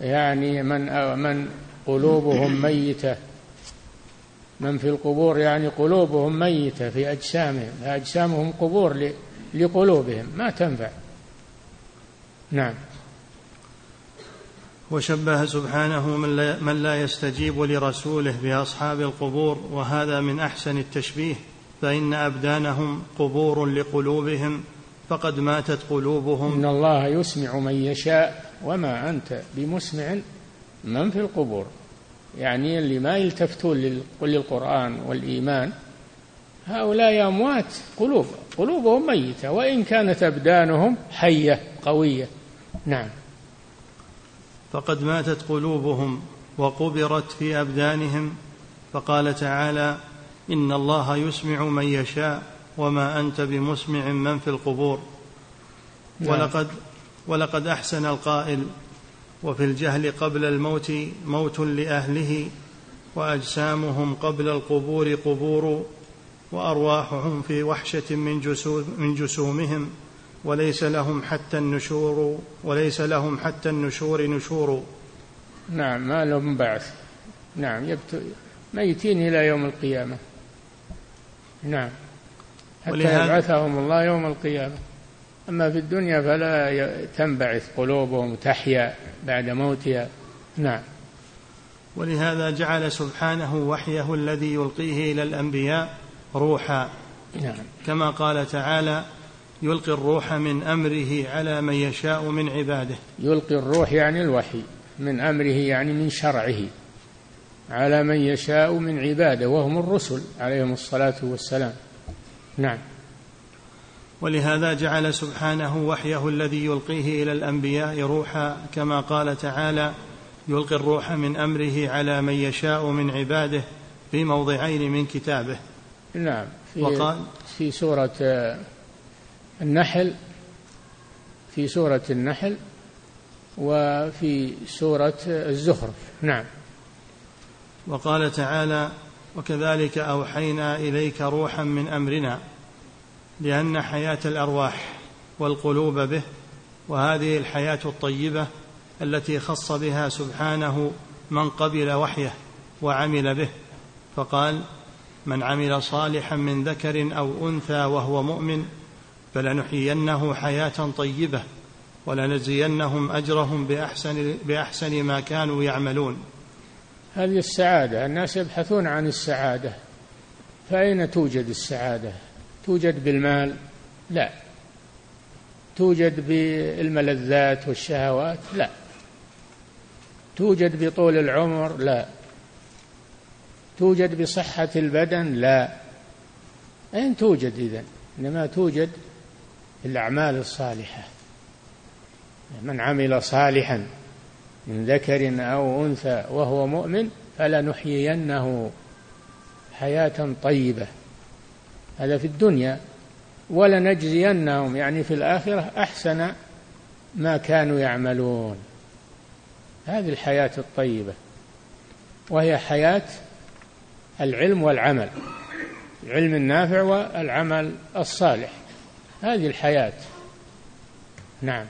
يعني من من قلوبهم ميتة. من في القبور يعني قلوبهم ميتة في أجسامهم أجسامهم قبور لقلوبهم ما تنفع. نعم. وشبه سبحانه من لا, من لا يستجيب لرسوله بأصحاب القبور وهذا من أحسن التشبيه فإن أبدانهم قبور لقلوبهم فقد ماتت قلوبهم. إن الله يسمع من يشاء وما أنت بمسمع من في القبور. يعني اللي ما يلتفتون للقرآن والإيمان هؤلاء أموات قلوب. قلوبهم ميتة وإن كانت أبدانهم حية قوية. نعم. فقد ماتت قلوبهم وقبرت في أبدانهم فقال تعالى إن الله يسمع من يشاء وما أنت بمسمع من في القبور. نعم. ولقد ولقد أحسن القائل وفي الجهل قبل الموت موت لأهله وأجسامهم قبل القبور قبور وأرواحهم في وحشة من, من جسومهم وليس لهم حتى النشور وليس لهم حتى النشور نشور. نعم ما لهم بعث. نعم يبت... ميتين إلى يوم القيامة. نعم. حتى ولهذا... يبعثهم الله يوم القيامة. أما في الدنيا فلا تنبعث قلوبهم تحيا بعد موتها. نعم. ولهذا جعل سبحانه وحيه الذي يلقيه إلى الأنبياء روحا نعم. كما قال تعالى يلقي الروح من أمره على من يشاء من عباده. يلقي الروح يعني الوحي من أمره يعني من شرعه على من يشاء من عباده وهم الرسل عليهم الصلاة والسلام. نعم. ولهذا جعل سبحانه وحيه الذي يلقيه إلى الأنبياء روحا كما قال تعالى يلقي الروح من أمره على من يشاء من عباده في موضعين من كتابه. نعم في وقال؟ في سورة النحل في سورة النحل وفي سورة الزخرف. نعم. وقال تعالى وكذلك أوحينا إليك روحا من أمرنا لأن حياة الأرواح والقلوب به وهذه الحياة الطيبة التي خص بها سبحانه من قبل وحيه وعمل به. فقال من عمل صالحا من ذكر أو أنثى وهو مؤمن فلنحيينه حياة طيبة ولنجزينهم أجرهم بأحسن بأحسن ما كانوا يعملون. هذه السعادة الناس يبحثون عن السعادة. فأين توجد السعادة؟ توجد بالمال؟ لا. توجد بالملذات والشهوات؟ لا. توجد بطول العمر؟ لا. توجد بصحة البدن؟ لا. أين توجد إذا؟ إنما توجد الأعمال الصالحة. من عمل صالحا من ذكر أو أنثى وهو مؤمن فلنحيينه حياة طيبة. هذا في الدنيا. ولنجزينهم يعني في الآخرة أحسن ما كانوا يعملون. هذه الحياة الطيبة. وهي حياة العلم والعمل العلم النافع والعمل الصالح. هذه الحياة. نعم.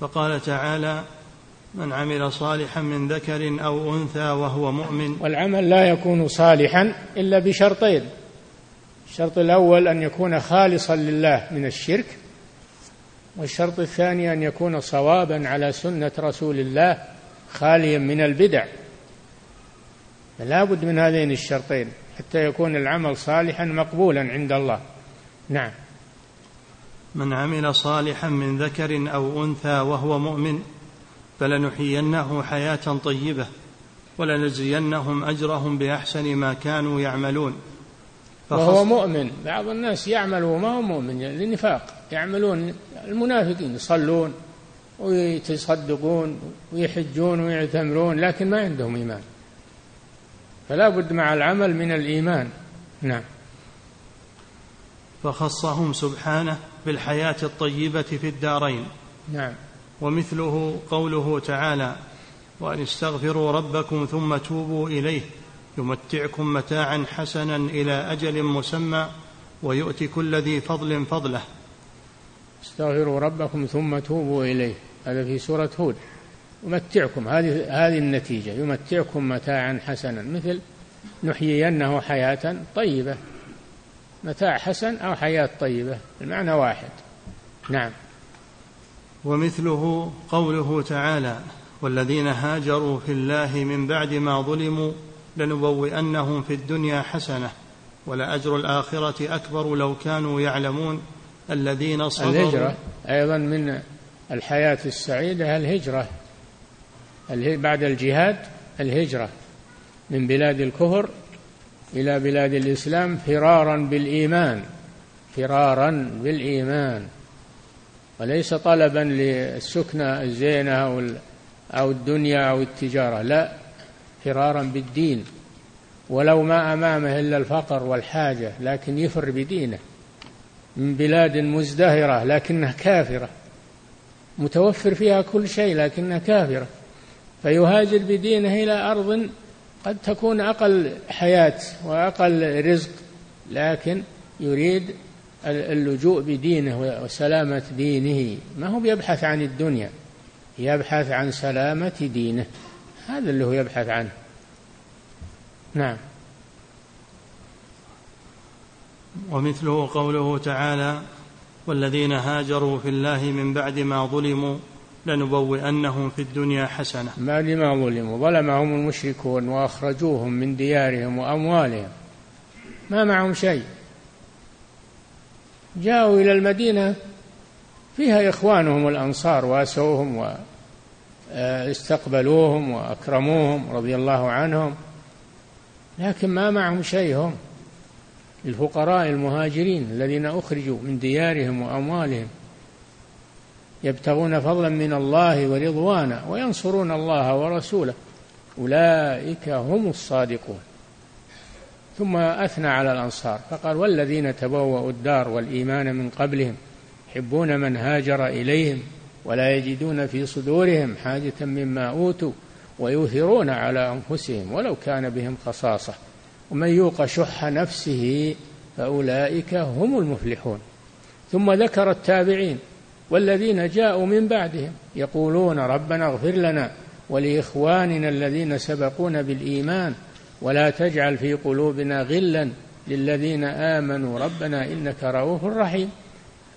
فقال تعالى من عمل صالحا من ذكر أو أنثى وهو مؤمن والعمل لا يكون صالحا إلا بشرطين. الشرط الأول أن يكون خالصا لله من الشرك والشرط الثاني أن يكون صوابا على سنة رسول الله خاليا من البدع. لا بد من هذين الشرطين حتى يكون العمل صالحا مقبولا عند الله. نعم. من عمل صالحا من ذكر أو أنثى وهو مؤمن فلنحيينه حياة طيبة ولنجزينهم أجرهم بأحسن ما كانوا يعملون. وهو مؤمن. بعض الناس يعمل وما هو مؤمن للنفاق يعملون المنافقين يصلون. ويتصدقون ويحجون ويعتمرون لكن ما عندهم إيمان. فلا بد مع العمل من الإيمان. نعم. فخصهم سبحانه بالحياة الطيبة في الدارين. نعم. ومثله قوله تعالى وأن استغفروا ربكم ثم توبوا إليه يمتعكم متاعا حسنا إلى أجل مسمى ويؤتي كل ذي فضل فضله. استغفروا ربكم ثم توبوا إليه. هذا في سورة هود. يمتعكم. هذه هذه النتيجة. يمتعكم متاعا حسنا. مثل نحيينه حياة طيبة. متاع حسن أو حياة طيبة. المعنى واحد. نعم. ومثله قوله تعالى والذين هاجروا في الله من بعد ما ظلموا لنبوئنهم في الدنيا حسنة ولأجر الآخرة أكبر لو كانوا يعلمون. الذين صبروا. الهجرة أيضا من الحياة السعيدة الهجرة. بعد الجهاد الهجرة من بلاد الكفر إلى بلاد الإسلام فرارا بالإيمان فرارا بالإيمان. وليس طلبا للسكنة الزينة أو أو الدنيا أو التجارة لا فرارا بالدين. ولو ما أمامه إلا الفقر والحاجة لكن يفر بدينه. من بلاد مزدهرة لكنها كافرة. متوفر فيها كل شيء لكنها كافرة. فيهاجر بدينه إلى أرض قد تكون أقل حياة وأقل رزق لكن يريد اللجوء بدينه وسلامة دينه. ما هو يبحث عن الدنيا؟ يبحث عن سلامة دينه. هذا اللي هو يبحث عنه. نعم. ومثله قوله تعالى والذين هاجروا في الله من بعد ما ظلموا لنبوئنهم في الدنيا حسنة. ما ظلموا ظلمهم المشركون وأخرجوهم من ديارهم وأموالهم. ما معهم شيء. جاءوا إلى المدينة فيها إخوانهم الأنصار واسوهم واستقبلوهم وأكرموهم رضي الله عنهم لكن ما معهم شيء هم. الفقراء المهاجرين الذين أخرجوا من ديارهم وأموالهم يبتغون فضلا من الله ورضوانا وينصرون الله ورسوله. أولئك هم الصادقون. ثم أثنى على الأنصار فقال والذين تبوأوا الدار والإيمان من قبلهم يحبون من هاجر إليهم ولا يجدون في صدورهم حاجة مما أوتوا ويؤثرون على أنفسهم ولو كان بهم خصاصة. ومن يوق شح نفسه فأولئك هم المفلحون. ثم ذكر التابعين والذين جاءوا من بعدهم يقولون ربنا اغفر لنا ولإخواننا الذين سبقونا بالإيمان ولا تجعل في قلوبنا غلا للذين آمنوا. ربنا إنك رؤوف رحيم.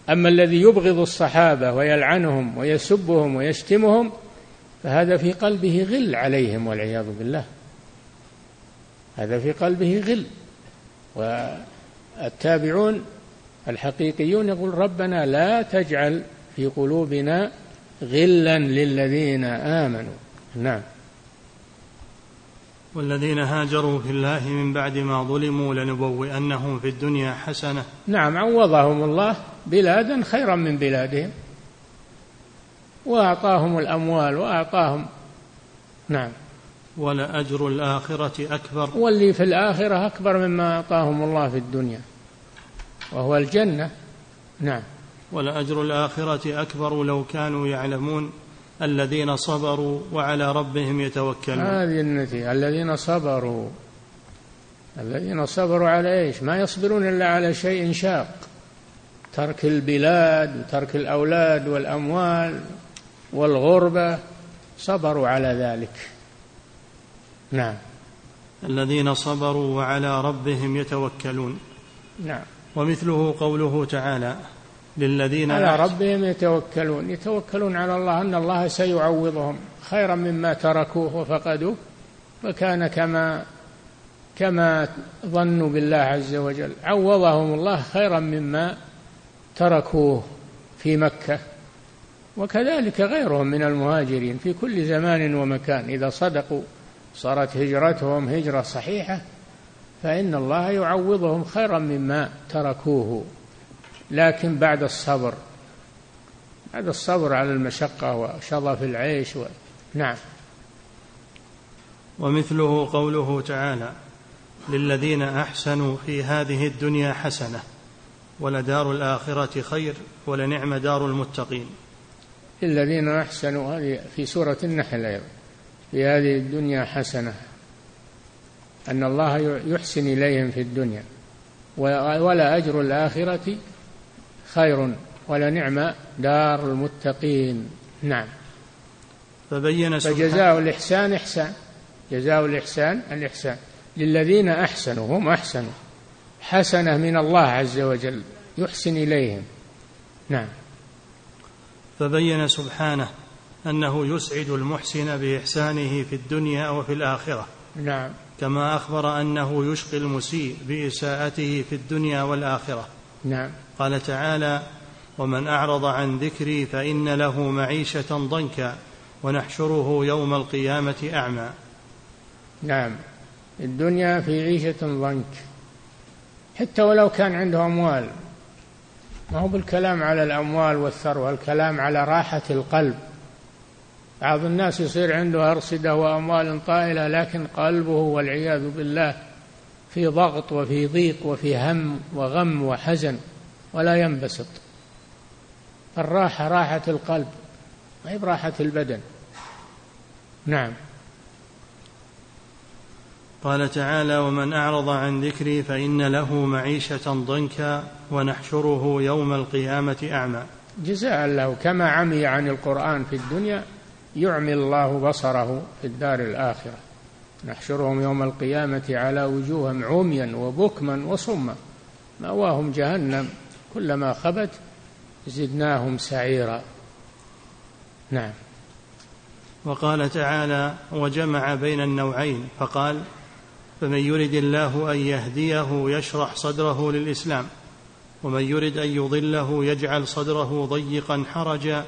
أما الذي يبغض الصحابة ويلعنهم ويسبهم ويشتمهم فهذا في قلبه غل عليهم والعياذ بالله. هذا في قلبه غل. والتابعون الحقيقيون يقول ربنا لا تجعل في قلوبنا غلا للذين آمنوا. نعم. والذين هاجروا في الله من بعد ما ظلموا لنبوئنهم في الدنيا حسنة. نعم عوضهم الله بلادا خيرا من بلادهم. وأعطاهم الأموال وأعطاهم نعم. ولأجر الآخرة أكبر. واللي في الآخرة أكبر مما أعطاهم الله في الدنيا وهو الجنة. نعم. ولأجر الآخرة أكبر لو كانوا يعلمون الذين صبروا وعلى ربهم يتوكلون. هذه النتيجة الذين صبروا. الذين صبروا على إيش؟ ما يصبرون إلا على شيء شاق. ترك البلاد وترك الأولاد والأموال والغربة صبروا على ذلك. نعم. الذين صبروا وعلى ربهم يتوكلون. نعم. ومثله قوله تعالى للذين على ربهم يتوكلون. يتوكلون على الله أن الله سيعوضهم خيرا مما تركوه وفقدوه وكان كما كما ظنوا بالله عز وجل. عوضهم الله خيرا مما تركوه في مكة. وكذلك غيرهم من المهاجرين في كل زمان ومكان إذا صدقوا صارت هجرتهم هجرة صحيحة فإن الله يعوضهم خيرا مما تركوه. لكن بعد الصبر بعد الصبر على المشقة وشظف العيش و... نعم. ومثله قوله تعالى للذين أحسنوا في هذه الدنيا حسنة ولدار الآخرة خير ولنعم دار المتقين. للذين أحسنوا هذه في سورة النحل أيضا. في هذه الدنيا حسنة أن الله يحسن إليهم في الدنيا ولا أجر الآخرة خير ولنعم دار المتقين. نعم. فبين فجزاء الإحسان إحسان جزاء الإحسان الإحسان. للذين أحسنوا هم أحسنوا. حسنة من الله عز وجل يحسن إليهم. نعم. فبين سبحانه أنه يسعد المحسن بإحسانه في الدنيا وفي الآخرة. نعم. كما أخبر أنه يشقي المسيء بإساءته في الدنيا والآخرة. نعم. قال تعالى ومن أعرض عن ذكري فإن له معيشة ضنكا ونحشره يوم القيامة أعمى. نعم. الدنيا في عيشة ضنك. حتى ولو كان عنده أموال. ما هو بالكلام على الأموال والثروة الكلام على راحة القلب. بعض الناس يصير عنده أرصدة وأموال طائلة لكن قلبه والعياذ بالله في ضغط وفي ضيق وفي هم وغم وحزن ولا ينبسط. الراحة راحة القلب ما هي براحة البدن. نعم. قال تعالى ومن أعرض عن ذكري فإن له معيشة ضنكا ونحشره يوم القيامة أعمى. جزاء له كما عمي عن القرآن في الدنيا يعمي الله بصره في الدار الآخرة. نحشرهم يوم القيامة على وجوههم عميا وبكما وصما. مأواهم جهنم. كلما خبت زدناهم سعيرا. نعم. وقال تعالى وجمع بين النوعين. فقال فمن يرد الله أن يهديه يشرح صدره للإسلام ومن يرد أن يضله يجعل صدره ضيقا حرجا.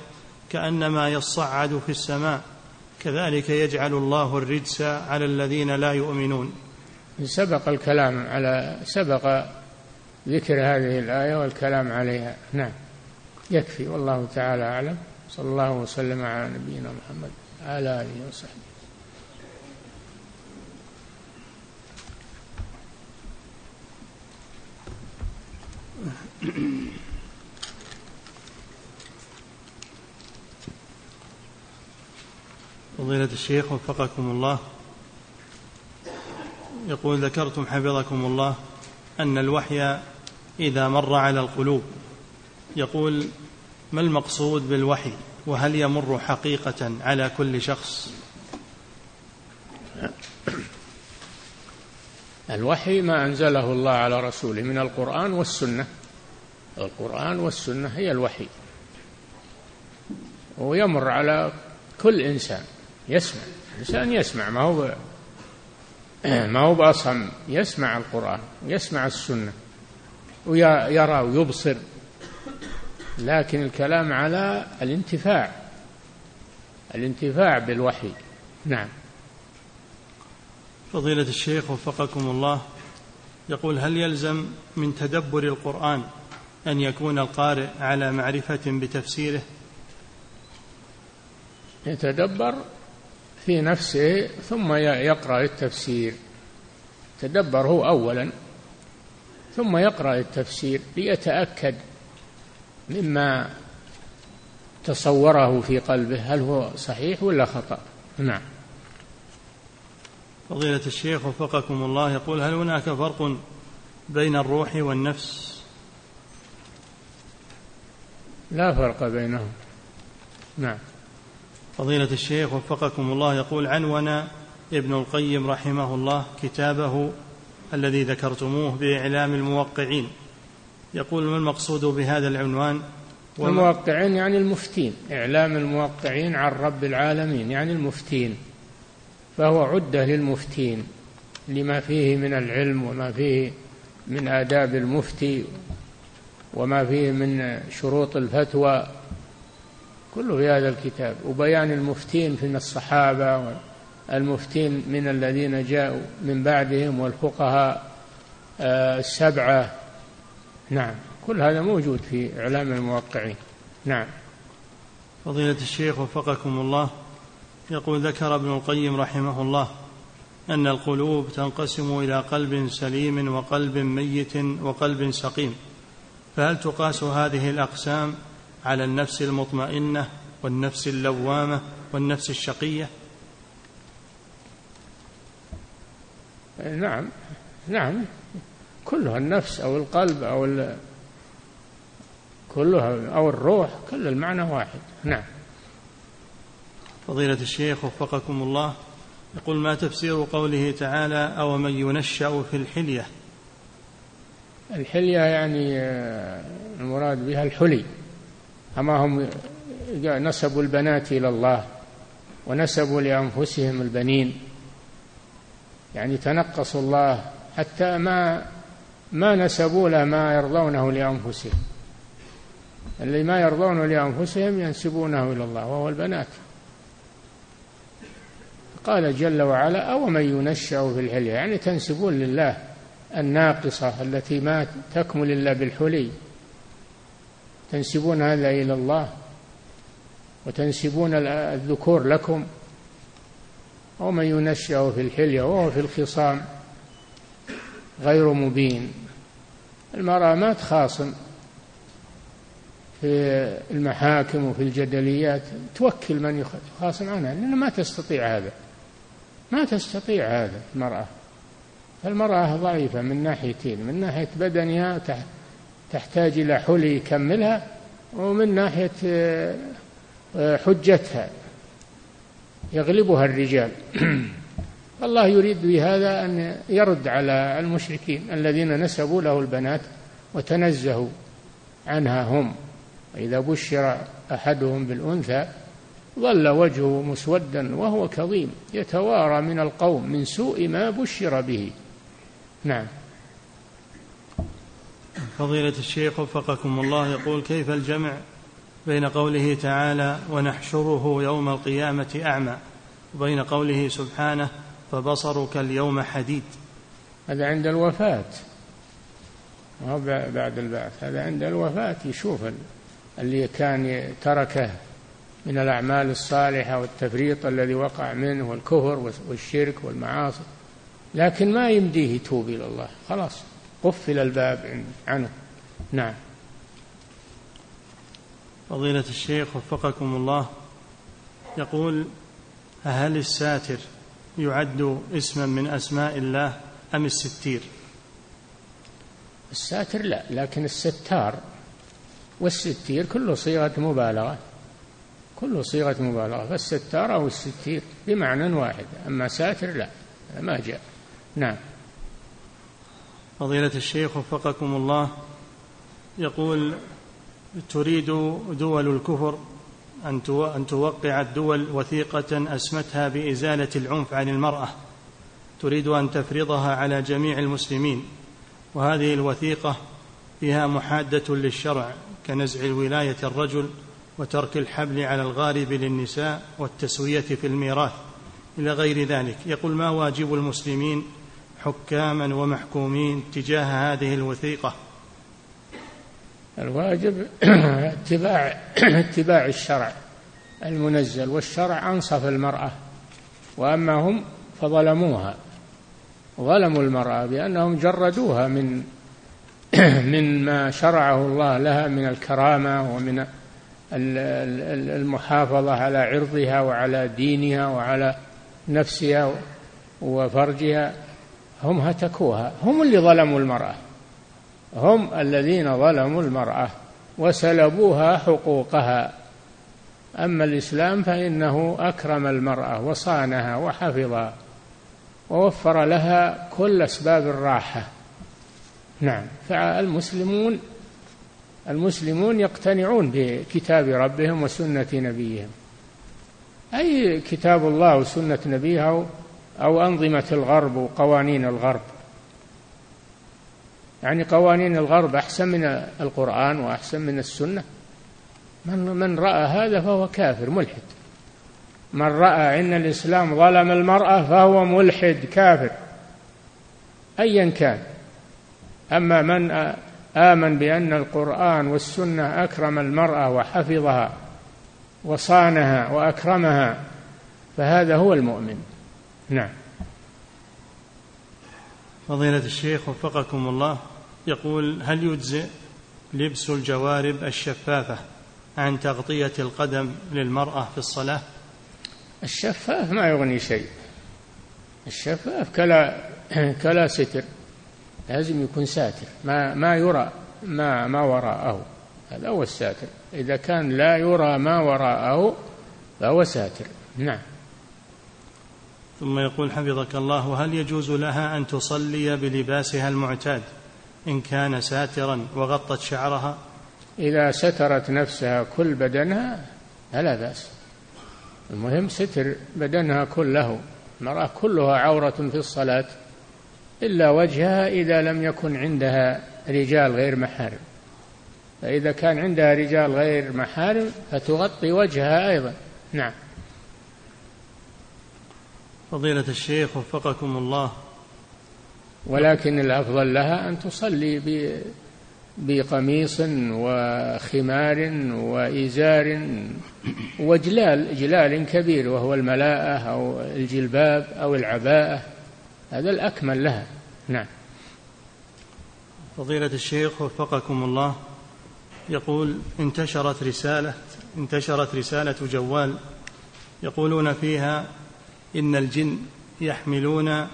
كأنما يصعد في السماء. كذلك يجعل الله الرجس على الذين لا يؤمنون. سبق الكلام على سبق ذكر هذه الآية والكلام عليها. نعم. يكفي والله تعالى أعلم. صلى الله وسلم على نبينا محمد وعلى آله وصحبه. فضيلة الشيخ وفقكم الله. يقول ذكرتم حفظكم الله أن الوحي إذا مر على القلوب. يقول ما المقصود بالوحي؟ وهل يمر حقيقة على كل شخص؟ الوحي ما أنزله الله على رسوله من القرآن والسنة. القرآن والسنة هي الوحي. ويمر على كل إنسان. يسمع. الإنسان يسمع. ما هو ما هو بأصم يسمع القرآن ويسمع السنة ويرى ويبصر. لكن الكلام على الانتفاع. الانتفاع بالوحي. نعم. فضيلة الشيخ وفقكم الله. يقول هل يلزم من تدبر القرآن أن يكون القارئ على معرفة بتفسيره؟ يتدبر في نفسه ثم يقرأ التفسير. تدبر هو أولا ثم يقرأ التفسير ليتأكد مما تصوره في قلبه هل هو صحيح ولا خطأ. نعم. فضيلة الشيخ وفقكم الله يقول هل هناك فرق بين الروح والنفس؟ لا فرق بينهم. نعم. فضيلة الشيخ وفقكم الله يقول عنون ابن القيم رحمه الله كتابه الذي ذكرتموه بإعلام الموقعين. يقول ما المقصود بهذا العنوان؟ الموقعين يعني المفتين. إعلام الموقعين عن رب العالمين يعني المفتين. فهو عدة للمفتين لما فيه من العلم وما فيه من آداب المفتي وما فيه من شروط الفتوى كله في هذا الكتاب. وبيان المفتين من الصحابة المفتين من الذين جاءوا من بعدهم والفقهاء آه، السبعة. نعم. كل هذا موجود في إعلام الموقعين. نعم. فضيلة الشيخ وفقكم الله يقول ذكر ابن القيم رحمه الله أن القلوب تنقسم إلى قلب سليم وقلب ميت وقلب سقيم. فهل تقاس هذه الأقسام على النفس المطمئنة والنفس اللوامة والنفس الشقية. نعم نعم. كلها النفس أو القلب أو كلها أو الروح كل المعنى واحد. نعم. فضيلة الشيخ وفقكم الله يقول ما تفسير قوله تعالى أو من ينشأ في الحلية؟ الحلية يعني آه، المراد بها الحلي. أما هم نسبوا البنات إلى الله ونسبوا لأنفسهم البنين. يعني تنقصوا الله حتى ما ما نسبوا له ما يرضونه لأنفسهم. اللي ما يرضونه لأنفسهم ينسبونه إلى الله وهو البنات. قال جل وعلا أو من ينشأ في الحلية يعني تنسبون لله الناقصة التي ما تكمل إلا بالحلي. تنسبون هذا إلى الله وتنسبون الذكور لكم ومن ينشأ في الحلية وهو في الخصام غير مبين المرأة ما تخاصم في المحاكم وفي الجدليات توكل من يخاصم عنها لأنها ما تستطيع هذا. ما تستطيع هذا المرأة. فالمرأة ضعيفة من ناحيتين من ناحية بدنها تحتاج إلى حلي يكملها ومن ناحية آه، حجتها يغلبها الرجال. الله يريد بهذا أن يرد على المشركين الذين نسبوا له البنات وتنزهوا عنها هم. إذا بشر أحدهم بالأنثى ظل وجهه مسودا وهو كظيم يتوارى من القوم من سوء ما بشر به. نعم. فضيلة الشيخ وفقكم الله يقول كيف الجمع بين قوله تعالى ونحشره يوم القيامة أعمى وبين قوله سبحانه فبصرك اليوم حديد؟ هذا عند الوفاة. ما بعد البعث. هذا عند الوفاة يشوف اللي كان تركه من الأعمال الصالحة والتفريط الذي وقع منه والكفر والشرك والمعاصي. لكن ما يمديه يتوب إلى الله. خلاص. قفل الباب عنه. نعم. فضيلة الشيخ وفقكم الله يقول هل الساتر يعد اسما من أسماء الله أم الستير؟ الساتر لا لكن الستار والستير كله صيغة مبالغة. كله صيغة مبالغة فالستار أو الستير بمعنى واحد أما ساتر لا ما جاء. نعم. فضيلة الشيخ وفقكم الله يقول تريد دول الكفر أن توقع الدول وثيقة أسمتها بإزالة العنف عن المرأة. تريد أن تفرضها على جميع المسلمين. وهذه الوثيقة فيها محادة للشرع كنزع الولاية الرجل وترك الحبل على الغارب للنساء والتسوية في الميراث إلى غير ذلك. يقول ما واجب المسلمين حكاما ومحكومين تجاه هذه الوثيقة. الواجب اتباع اتباع الشرع المنزل والشرع أنصف المرأة وأما هم فظلموها. ظلموا المرأة بأنهم جردوها من من ما شرعه الله لها من الكرامة ومن المحافظة على عرضها وعلى دينها وعلى نفسها وفرجها. هم هتكوها. هم اللي ظلموا المرأة. هم الذين ظلموا المرأة وسلبوها حقوقها. أما الإسلام فإنه أكرم المرأة وصانها وحفظها ووفر لها كل أسباب الراحة. نعم. فالمسلمون المسلمون يقتنعون بكتاب ربهم وسنة نبيهم. أي كتاب الله وسنة نبيه أو, أنظمة الغرب وقوانين الغرب. يعني قوانين الغرب أحسن من القرآن وأحسن من السنة. من, من رأى هذا فهو كافر ملحد. من رأى أن الإسلام ظلم المرأة فهو ملحد كافر. أيا كان. أما من آمن بأن القرآن والسنة أكرم المرأة وحفظها وصانها وأكرمها فهذا هو المؤمن. نعم. فضيلة الشيخ وفقكم الله يقول هل يجزئ لبس الجوارب الشفافة عن تغطية القدم للمرأة في الصلاة؟ الشفاف ما يغني شيء. الشفاف كلا كلا ستر. لازم يكون ساتر. ما ما يرى ما ما وراءه. هذا هو الساتر. إذا كان لا يرى ما وراءه فهو ساتر. نعم. ثم يقول حفظك الله هل يجوز لها أن تصلي بلباسها المعتاد إن كان ساترا وغطت شعرها؟ إذا سترت نفسها كل بدنها فلا بأس. المهم ستر بدنها كله. المرأة كلها عورة في الصلاة إلا وجهها إذا لم يكن عندها رجال غير محارم. فإذا كان عندها رجال غير محارم فتغطي وجهها أيضا. نعم. فضيلة الشيخ وفقكم الله. ولكن الأفضل لها أن تصلي بقميص وخمار وإزار وجلال جلال كبير وهو الملاءة أو الجلباب أو العباءة. هذا الأكمل لها. نعم. فضيلة الشيخ وفقكم الله. يقول انتشرت رسالة انتشرت رسالة جوال يقولون فيها إن الجن يحملون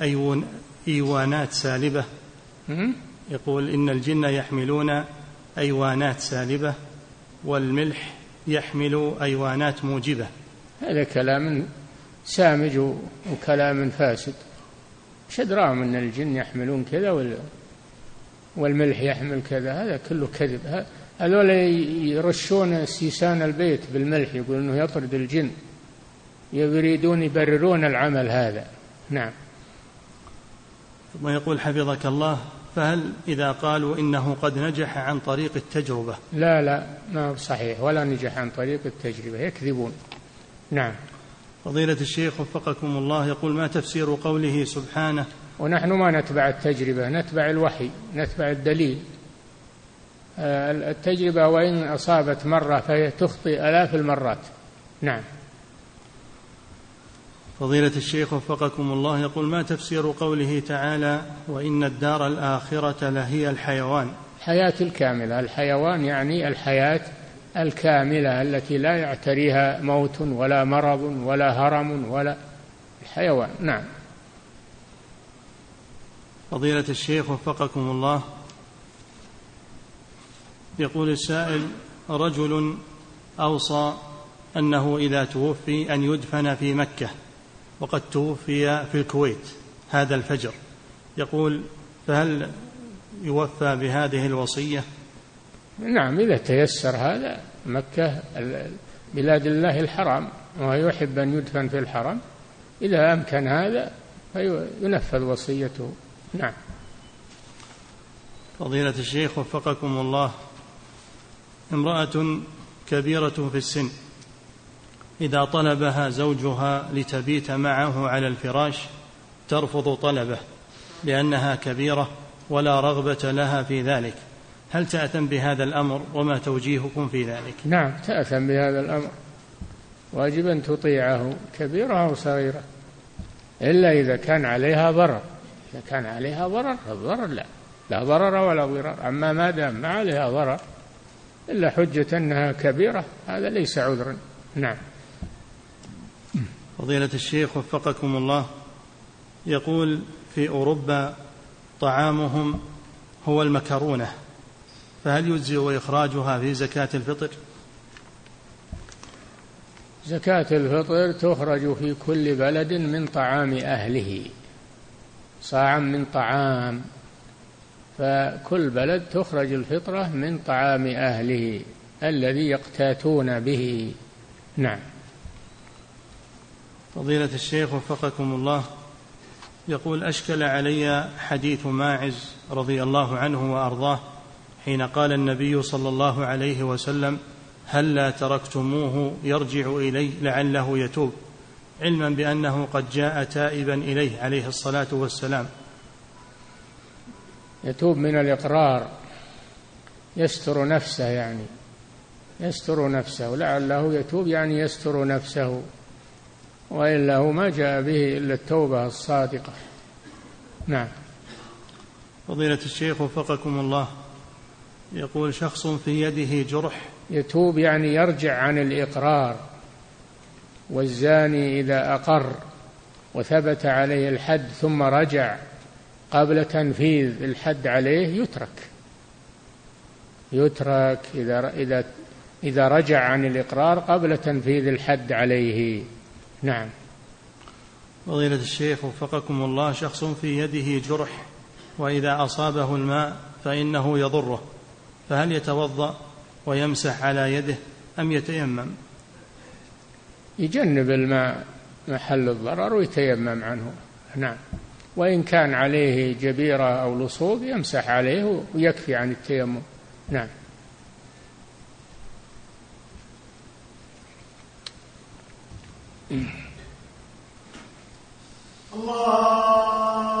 أيوان إيوانات سالبة. يقول إن الجن يحملون أيوانات سالبة والملح يحمل أيوانات موجبة. هذا كلام سامج وكلام فاسد. شدراهم أن الجن يحملون كذا والملح يحمل كذا. هذا كله كذب. هذول يرشون سيسان البيت بالملح يقول إنه يطرد الجن. يريدون يبررون العمل هذا. نعم. ثم يقول حفظك الله فهل إذا قالوا إنه قد نجح عن طريق التجربة؟ لا لا ما صحيح. ولا نجح عن طريق التجربة. يكذبون. نعم. فضيلة الشيخ وفقكم الله يقول ما تفسير قوله سبحانه؟ ونحن ما نتبع التجربة نتبع الوحي نتبع الدليل. آه، التجربة وإن أصابت مرة فهي تخطئ آلاف المرات. نعم. فضيلة الشيخ وفقكم الله يقول ما تفسير قوله تعالى وإن الدار الآخرة لهي الحيوان الحياة الكاملة. الحيوان يعني الحياة الكاملة التي لا يعتريها موت ولا مرض ولا هرم ولا الحيوان. نعم. فضيلة الشيخ وفقكم الله يقول السائل رجل أوصى أنه إذا توفي أن يدفن في مكة وقد توفي في الكويت هذا الفجر. يقول فهل يوفى بهذه الوصية؟ نعم إذا تيسر هذا مكة بلاد الله الحرام ويحب أن يدفن في الحرم. إذا أمكن هذا فينفذ وصيته. نعم. فضيلة الشيخ وفقكم الله امرأة كبيرة في السن إذا طلبها زوجها لتبيت معه على الفراش ترفض طلبه لأنها كبيرة ولا رغبة لها في ذلك. هل تأثم بهذا الأمر وما توجيهكم في ذلك؟ نعم تأثم بهذا الأمر. واجب أن تطيعه كبيرة أو صغيرة. إلا إذا كان عليها ضرر. إذا كان عليها ضرر فالضرر لا. لا ضرر ولا ضرر. أما ما دام ما عليها ضرر إلا حجة أنها كبيرة هذا ليس عذرا. نعم. فضيلة الشيخ وفقكم الله يقول في أوروبا طعامهم هو المكرونة فهل يجزئ إخراجها في زكاة الفطر؟ زكاة الفطر تخرج في كل بلد من طعام أهله صاعا من طعام فكل بلد تخرج الفطرة من طعام أهله الذي يقتاتون به نعم فضيلة الشيخ وفقكم الله يقول أشكل علي حديث ماعز رضي الله عنه وأرضاه حين قال النبي صلى الله عليه وسلم هلا تركتموه يرجع إلي لعله يتوب؟ علما بأنه قد جاء تائبا إليه عليه الصلاة والسلام. يتوب من الإقرار يستر نفسه يعني يستر نفسه لعله يتوب يعني يستر نفسه. وإلا هو ما جاء به إلا التوبة الصادقة. نعم. فضيلة الشيخ وفقكم الله يقول شخص في يده جرح. يتوب يعني يرجع عن الإقرار والزاني إذا أقر وثبت عليه الحد ثم رجع قبل تنفيذ الحد عليه يترك. يترك إذا إذا إذا رجع عن الإقرار قبل تنفيذ الحد عليه. نعم. فضيلة الشيخ وفقكم الله شخص في يده جرح وإذا أصابه الماء فإنه يضره فهل يتوضأ ويمسح على يده أم يتيمم؟ يجنب الماء محل الضرر ويتيمم عنه. نعم. وإن كان عليه جبيرة أو لصوب يمسح عليه ويكفي عن التيمم. نعم. الله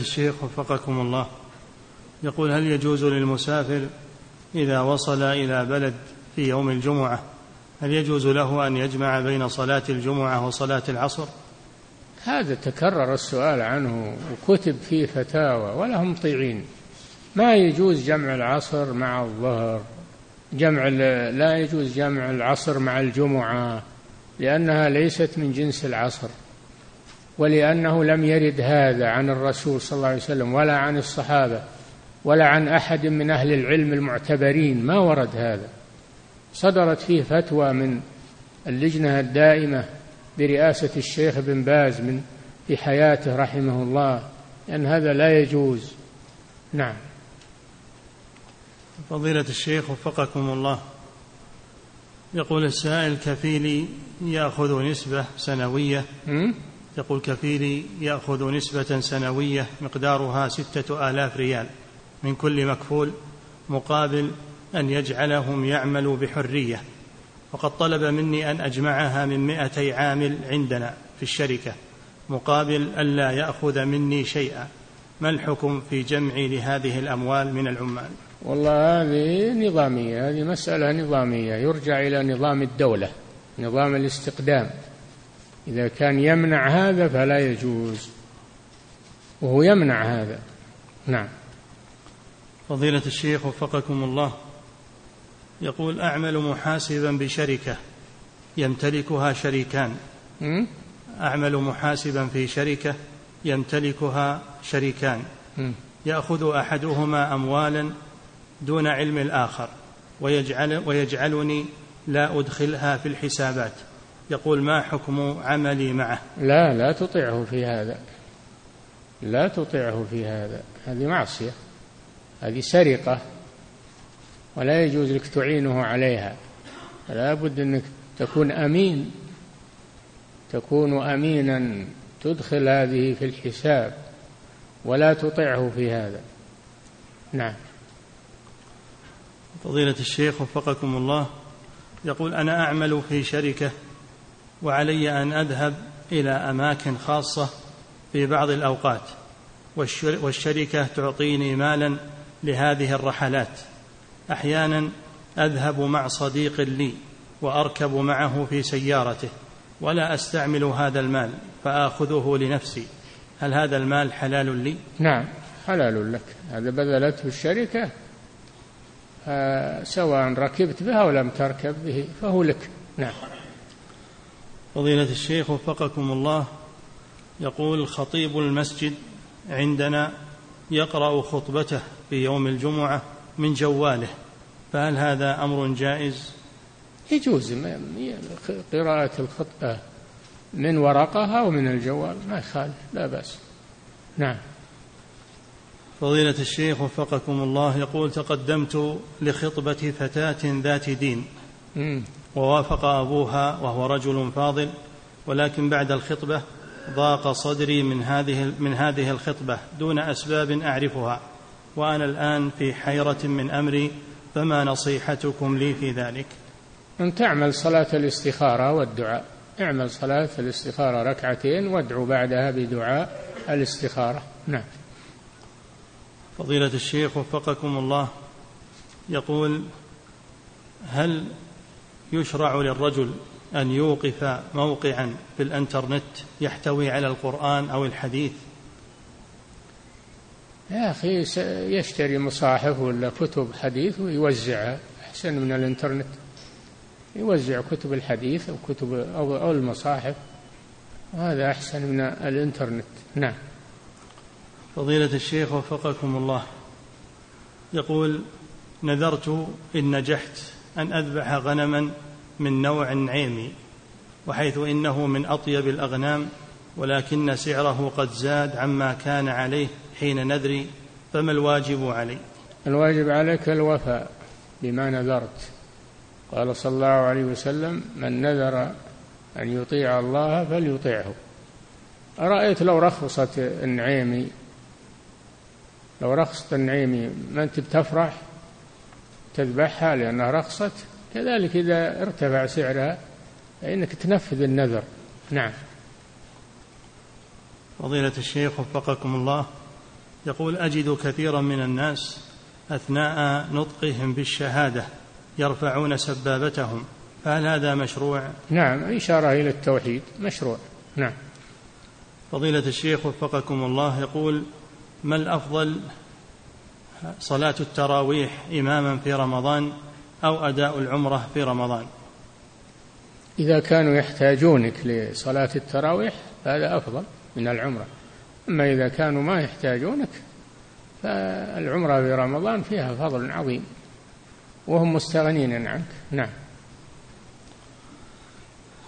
الشيخ وفقكم الله. يقول هل يجوز للمسافر إذا وصل إلى بلد في يوم الجمعة هل يجوز له أن يجمع بين صلاة الجمعة وصلاة العصر؟ هذا تكرر السؤال عنه وكتب فيه فتاوى ولا هم مطيعين ما يجوز جمع العصر مع الظهر؟ جمع لا يجوز جمع العصر مع الجمعة لأنها ليست من جنس العصر. ولأنه لم يرد هذا عن الرسول صلى الله عليه وسلم ولا عن الصحابة ولا عن أحد من أهل العلم المعتبرين. ما ورد هذا. صدرت فيه فتوى من اللجنة الدائمة برئاسة الشيخ بن باز من في حياته رحمه الله لأن هذا لا يجوز. نعم. فضيلة الشيخ وفقكم الله. يقول السائل كفيلي يأخذ نسبة سنوية يقول كفيلي يأخذ نسبة سنوية مقدارها ستة آلاف ريال من كل مكفول مقابل أن يجعلهم يعملوا بحرية. وقد طلب مني أن أجمعها من مائتي عامل عندنا في الشركة مقابل ألا يأخذ مني شيئا. ما الحكم في جمعي لهذه الأموال من العمال؟ والله هذه نظامية هذه مسألة نظامية يرجع إلى نظام الدولة نظام الاستقدام. إذا كان يمنع هذا فلا يجوز. وهو يمنع هذا. نعم. فضيلة الشيخ وفقكم الله يقول أعمل محاسبا بشركة يمتلكها شريكان. أعمل محاسبا في شركة يمتلكها شريكان. يأخذ أحدهما أموالا دون علم الآخر ويجعل ويجعلني لا أدخلها في الحسابات. يقول ما حكم عملي معه؟ لا لا تطيعه في هذا. لا تطيعه في هذا. هذه معصية. هذه سرقة. ولا يجوز لك تعينه عليها. لا بد أنك تكون أمين. تكون أمينا. تدخل هذه في الحساب. ولا تطيعه في هذا. نعم. فضيلة الشيخ وفقكم الله يقول أنا أعمل في شركة وعلي أن أذهب إلى أماكن خاصة في بعض الأوقات والشركة تعطيني مالا لهذه الرحلات. أحيانا أذهب مع صديق لي وأركب معه في سيارته ولا أستعمل هذا المال فآخذه لنفسي. هل هذا المال حلال لي؟ نعم حلال لك. هذا بذلته الشركة. سواء ركبت به أو لم تركب به فهو لك. نعم. فضيلة الشيخ وفقكم الله يقول خطيب المسجد عندنا يقرأ خطبته في يوم الجمعة من جواله فهل هذا أمر جائز؟ يجوز قراءة الخطبة من ورقة أو من الجوال ما يخالف لا بأس. نعم. فضيلة الشيخ وفقكم الله يقول تقدمت لخطبة فتاة ذات دين. ووافق أبوها وهو رجل فاضل ولكن بعد الخطبة ضاق صدري من هذه من هذه الخطبة دون أسباب أعرفها وأنا الآن في حيرة من أمري فما نصيحتكم لي في ذلك؟ أن تعمل صلاة الاستخارة والدعاء. اعمل صلاة الاستخارة ركعتين وادعو بعدها بدعاء الاستخارة. نعم. فضيلة الشيخ وفقكم الله يقول هل يشرع للرجل أن يوقف موقعا في الانترنت يحتوي على القرآن أو الحديث؟ يا أخي يشتري مصاحف ولا كتب حديث ويوزعها أحسن من الإنترنت. يوزع كتب الحديث أو كتب أو, أو المصاحف. وهذا أحسن من الإنترنت. نعم. فضيلة الشيخ وفقكم الله. يقول نذرت إن نجحت أن أذبح غنما من نوع عيمي وحيث إنه من أطيب الأغنام ولكن سعره قد زاد عما كان عليه حين نذري فما الواجب علي؟ الواجب عليك الوفاء بما نذرت. قال صلى الله عليه وسلم من نذر أن يطيع الله فليطيعه. أرأيت لو رخصت النعيمي لو رخصت النعيمي ما أنت بتفرح؟ تذبحها لأنها رخصت كذلك إذا ارتفع سعرها فإنك تنفذ النذر. نعم. فضيلة الشيخ وفقكم الله يقول أجد كثيرا من الناس أثناء نطقهم بالشهادة يرفعون سبابتهم فهل هذا مشروع؟ نعم إشارة إلى التوحيد مشروع. نعم. فضيلة الشيخ وفقكم الله يقول ما الأفضل صلاة التراويح إماما في رمضان أو أداء العمرة في رمضان. إذا كانوا يحتاجونك لصلاة التراويح فهذا أفضل من العمرة. أما إذا كانوا ما يحتاجونك فالعمرة في رمضان فيها فضل عظيم. وهم مستغنين عنك. نعم.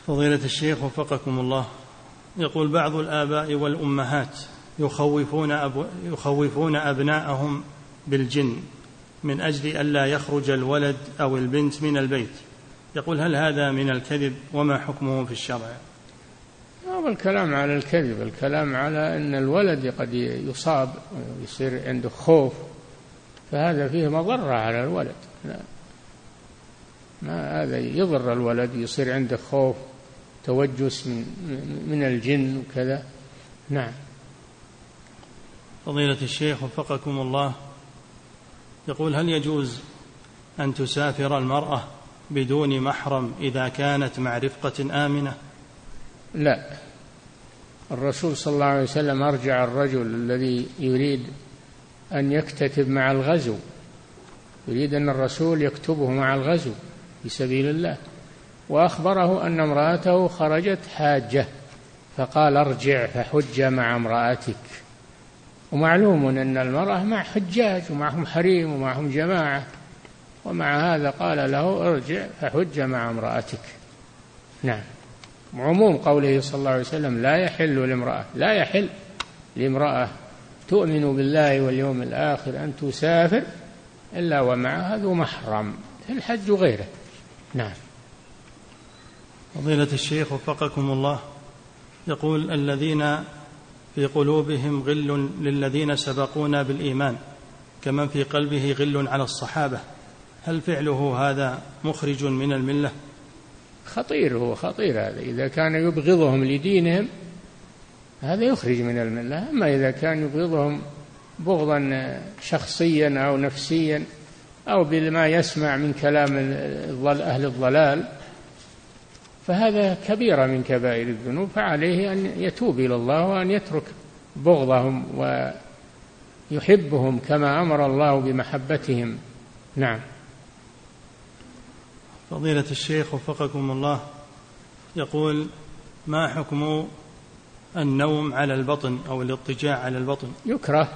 فضيلة الشيخ وفقكم الله يقول بعض الآباء والأمهات يخوفون, أبو يخوفون أبناءهم بالجن من أجل ألا يخرج الولد أو البنت من البيت. يقول هل هذا من الكذب وما حكمه في الشرع؟ هذا الكلام على الكذب الكلام على أن الولد قد يصاب ويصير عنده خوف فهذا فيه مضرة على الولد. لا. ما هذا يضر الولد يصير عنده خوف توجس من من الجن وكذا. نعم. فضيلة الشيخ وفقكم الله. يقول هل يجوز أن تسافر المرأة بدون محرم إذا كانت مع رفقة آمنة؟ لا. الرسول صلى الله عليه وسلم أرجع الرجل الذي يريد أن يكتتب مع الغزو يريد أن الرسول يكتبه مع الغزو في سبيل الله. وأخبره أن امرأته خرجت حاجة فقال ارجع فحج مع امرأتك. ومعلوم أن المرأة مع حجاج ومعهم حريم ومعهم جماعة. ومع هذا قال له ارجع فحج مع امرأتك. نعم. عموم قوله صلى الله عليه وسلم لا يحل لامرأة لا يحل لامرأة تؤمن بالله واليوم الآخر أن تسافر إلا ومعها ذو محرم في الحج وغيره. نعم. فضيلة الشيخ وفقكم الله يقول الذين في قلوبهم غل للذين سبقونا بالإيمان كمن في قلبه غل على الصحابة. هل فعله هذا مخرج من الملة؟ خطير هو خطير هذا. إذا كان يبغضهم لدينهم هذا يخرج من الملة. أما إذا كان يبغضهم بغضا شخصيا أو نفسيا أو بما يسمع من كلام أهل الضلال فهذا كبيرة من كبائر الذنوب فعليه أن يتوب إلى الله وأن يترك بغضهم يحبهم كما أمر الله بمحبتهم. نعم. فضيلة الشيخ وفقكم الله يقول ما حكم النوم على البطن أو الاضطجاع على البطن؟ يكره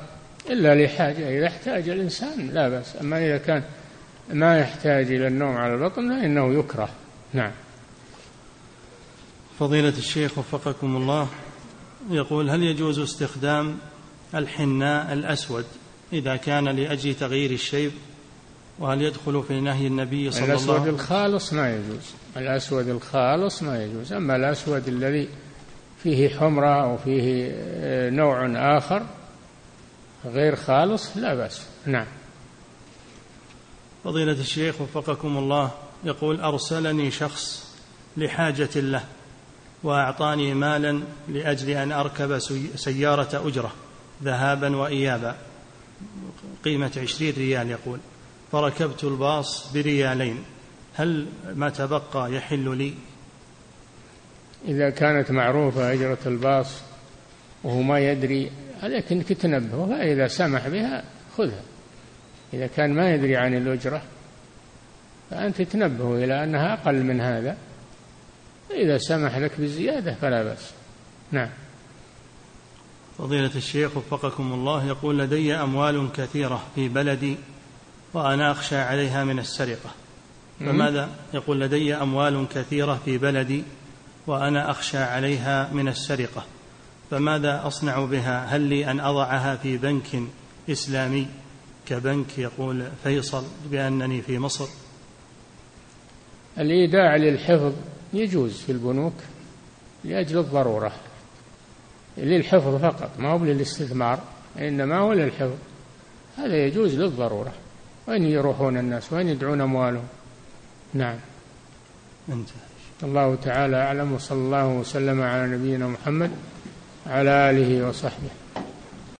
إلا لحاجة إذا احتاج الإنسان لا بأس أما إذا كان ما يحتاج إلى النوم على البطن فإنه يكره. نعم. فضيلة الشيخ وفقكم الله يقول هل يجوز استخدام الحناء الأسود إذا كان لأجل تغيير الشيب؟ وهل يدخل في نهي النبي صلى الله عليه وسلم؟ الأسود الخالص ما يجوز. الأسود الخالص ما يجوز. أما الأسود الذي فيه حمرة أو فيه آه، نوع آخر غير خالص لا بأس. نعم. فضيلة الشيخ وفقكم الله يقول أرسلني شخص لحاجة له. وأعطاني مالا لأجل أن أركب سيارة أجرة ذهابا وإيابا قيمة عشرين ريال يقول. فركبت الباص بريالين هل ما تبقى يحل لي؟ إذا كانت معروفة أجرة الباص وهو ما يدري عليك أنك تنبهه فإذا سمح بها خذها. إذا كان ما يدري عن الأجرة فأنت تنبهه إلى أنها أقل من هذا. إذا سمح لك بالزيادة فلا بأس. نعم. فضيلة الشيخ وفقكم الله يقول لدي أموال كثيرة في بلدي وأنا أخشى عليها من السرقة. فماذا؟ يقول لدي أموال كثيرة في بلدي وأنا أخشى عليها من السرقة. فماذا أصنع بها؟ هل لي أن أضعها في بنك إسلامي؟ كبنك يقول فيصل بأنني في مصر. الإيداع للحفظ يجوز في البنوك لأجل الضرورة للحفظ فقط ما هو للاستثمار إنما هو للحفظ. هذا يجوز للضرورة وين يروحون الناس؟ وين يدعون أموالهم؟ نعم. انتهى. الله تعالى أعلم وصلى الله وسلم على نبينا محمد على آله وصحبه.